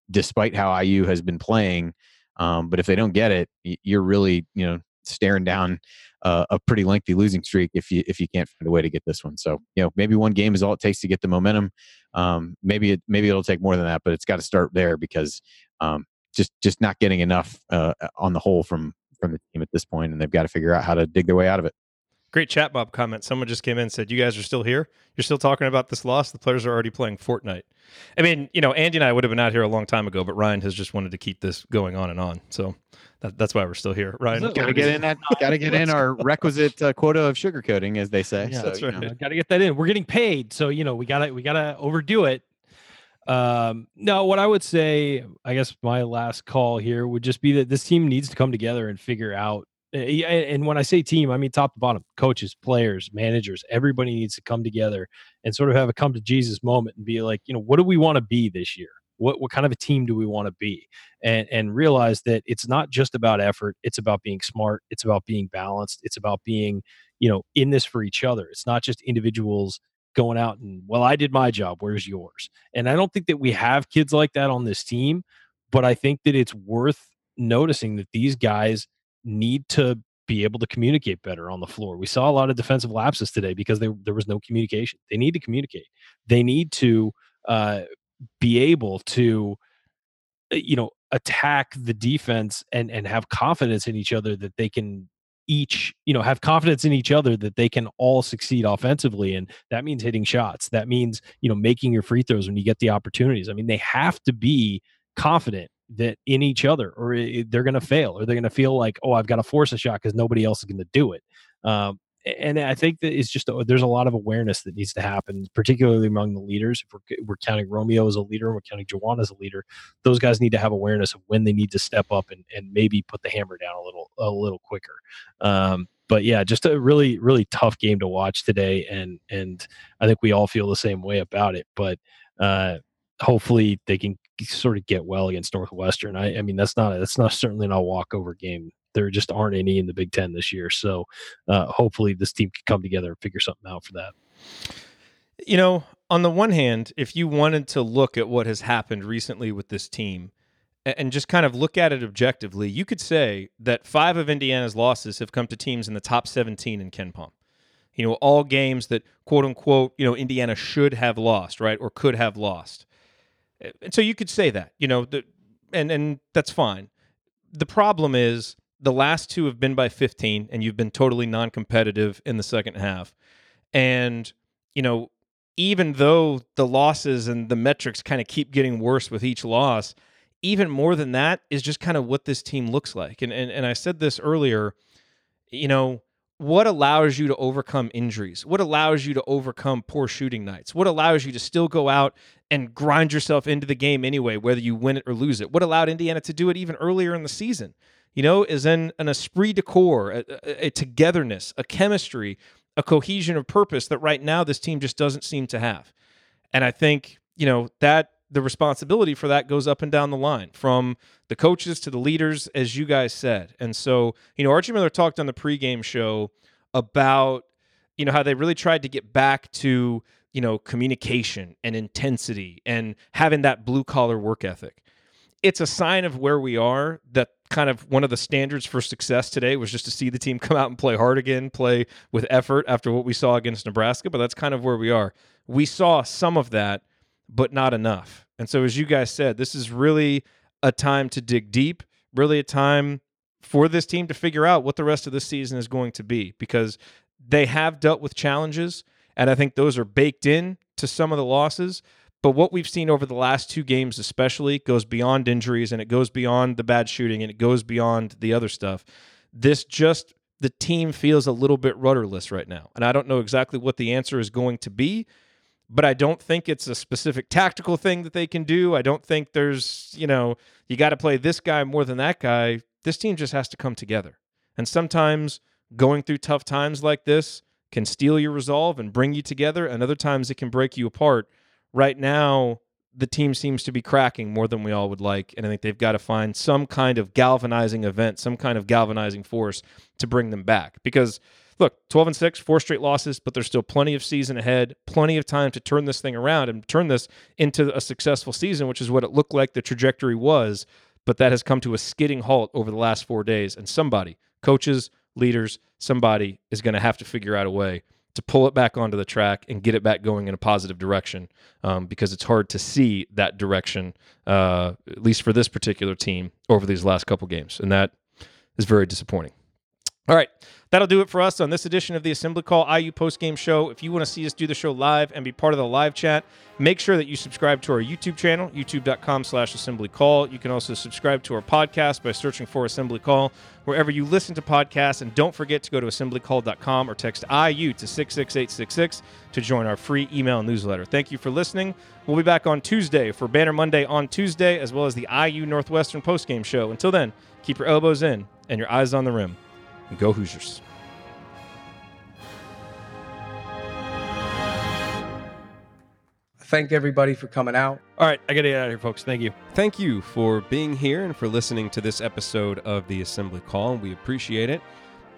despite how iu has been playing um, but if they don't get it you're really you know staring down uh, a pretty lengthy losing streak if you if you can't find a way to get this one. So you know maybe one game is all it takes to get the momentum. Um, maybe it maybe it'll take more than that, but it's got to start there because um, just just not getting enough uh, on the whole from from the team at this point, and they've got to figure out how to dig their way out of it.
Great chat, Bob comment. Someone just came in and said, You guys are still here? You're still talking about this loss? The players are already playing Fortnite. I mean, you know, Andy and I would have been out here a long time ago, but Ryan has just wanted to keep this going on and on. So that, that's why we're still here. Ryan,
got to get in that, (laughs) got to get in our requisite uh, quota of sugarcoating, as they say.
Yeah,
so,
that's right. Got to get that in. We're getting paid, so you know we gotta we gotta overdo it. Um, no, what I would say, I guess my last call here would just be that this team needs to come together and figure out Eh, and when I say team, I mean top to bottom, coaches, players, managers, everybody needs to come together and sort of have a come to Jesus moment and be like, you know, what do we want to be this year? What what kind of a team do we want to be? And and realize that it's not just about effort, it's about being smart, it's about being balanced, it's about being, you know, in this for each other. It's not just individuals going out and well, I did my job, where's yours? And I don't think that we have kids like that on this team, but I think that it's worth noticing that these guys need to be able to communicate better on the floor. We saw a lot of defensive lapses today because they, there was no communication. They need to communicate. They need to uh, be able to, uh, you know, attack the defense and and have confidence in each other that they can each you know have confidence in each other that they can all succeed offensively and that means hitting shots that means you know making your free throws when you get the opportunities i mean they have to be confident that in each other or it, they're going to fail or they're going to feel like oh i've got to force a shot because nobody else is going to do it um, and i think that it's just a, there's a lot of awareness that needs to happen particularly among the leaders if we're, we're counting romeo as a leader we're counting Juwan as a leader those guys need to have awareness of when they need to step up and, and maybe put the hammer down a little a little quicker um, but yeah, just a really, really tough game to watch today, and and I think we all feel the same way about it. But uh, hopefully, they can sort of get well against Northwestern. I, I mean, that's not that's not certainly not a walkover game. There just aren't any in the Big Ten this year, so uh, hopefully this team can come together and figure something out for that.
You know, on the one hand, if you wanted to look at what has happened recently with this team and just kind of look at it objectively, you could say that five of Indiana's losses have come to teams in the top 17 in KenPom. You know, all games that quote unquote, you know, Indiana should have lost, right? Or could have lost. And so you could say that, you know, the, and and that's fine. The problem is the last two have been by 15 and you've been totally non-competitive in the second half. And you know, even though the losses and the metrics kind of keep getting worse with each loss, even more than that is just kind of what this team looks like. And and, and I said this earlier, you know, what allows you to overcome injuries? What allows you to overcome poor shooting nights? What allows you to still go out and grind yourself into the game anyway, whether you win it or lose it? What allowed Indiana to do it even earlier in the season? You know, is in an esprit de corps, a, a, a togetherness, a chemistry, a cohesion of purpose that right now this team just doesn't seem to have. And I think, you know, that the responsibility for that goes up and down the line from the coaches to the leaders, as you guys said. And so, you know, Archie Miller talked on the pregame show about, you know, how they really tried to get back to, you know, communication and intensity and having that blue collar work ethic. It's a sign of where we are that kind of one of the standards for success today was just to see the team come out and play hard again, play with effort after what we saw against Nebraska. But that's kind of where we are. We saw some of that but not enough. And so, as you guys said, this is really a time to dig deep, really a time for this team to figure out what the rest of the season is going to be because they have dealt with challenges. And I think those are baked in to some of the losses. But what we've seen over the last two games, especially, goes beyond injuries and it goes beyond the bad shooting and it goes beyond the other stuff. This just, the team feels a little bit rudderless right now. And I don't know exactly what the answer is going to be but I don't think it's a specific tactical thing that they can do. I don't think there's, you know, you got to play this guy more than that guy. This team just has to come together. And sometimes going through tough times like this can steal your resolve and bring you together, and other times it can break you apart. Right now, the team seems to be cracking more than we all would like. And I think they've got to find some kind of galvanizing event, some kind of galvanizing force to bring them back. Because look, 12 and 6, four straight losses, but there's still plenty of season ahead, plenty of time to turn this thing around and turn this into a successful season, which is what it looked like the trajectory was. But that has come to a skidding halt over the last four days. And somebody, coaches, leaders, somebody is going to have to figure out a way to pull it back onto the track and get it back going in a positive direction um, because it's hard to see that direction, uh, at least for this particular team, over these last couple games. And that is very disappointing. All right. That'll do it for us on this edition of the Assembly Call IU postgame show. If you want to see us do the show live and be part of the live chat, make sure that you subscribe to our YouTube channel, youtube.com slash assembly call. You can also subscribe to our podcast by searching for Assembly Call wherever you listen to podcasts. And don't forget to go to assemblycall.com or text IU to 66866 to join our free email newsletter. Thank you for listening. We'll be back on Tuesday for Banner Monday on Tuesday, as well as the IU Northwestern postgame show. Until then, keep your elbows in and your eyes on the rim. Go Hoosiers.
Thank everybody for coming out.
All right, I got to get out of here, folks. Thank you.
Thank you for being here and for listening to this episode of the Assembly Call. We appreciate it.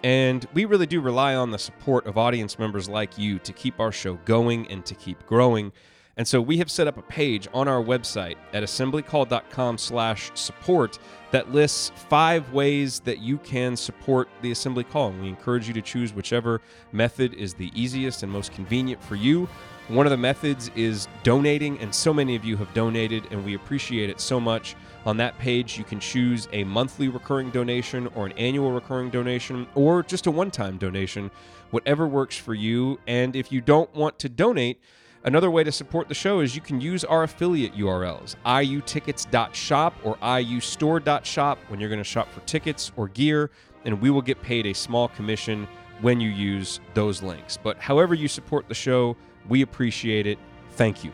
And we really do rely on the support of audience members like you to keep our show going and to keep growing. And so we have set up a page on our website at assemblycall.com slash support that lists five ways that you can support the assembly call. And we encourage you to choose whichever method is the easiest and most convenient for you. One of the methods is donating, and so many of you have donated, and we appreciate it so much. On that page, you can choose a monthly recurring donation or an annual recurring donation or just a one time donation, whatever works for you. And if you don't want to donate, Another way to support the show is you can use our affiliate URLs, iutickets.shop or iustore.shop when you're going to shop for tickets or gear, and we will get paid a small commission when you use those links. But however you support the show, we appreciate it. Thank you.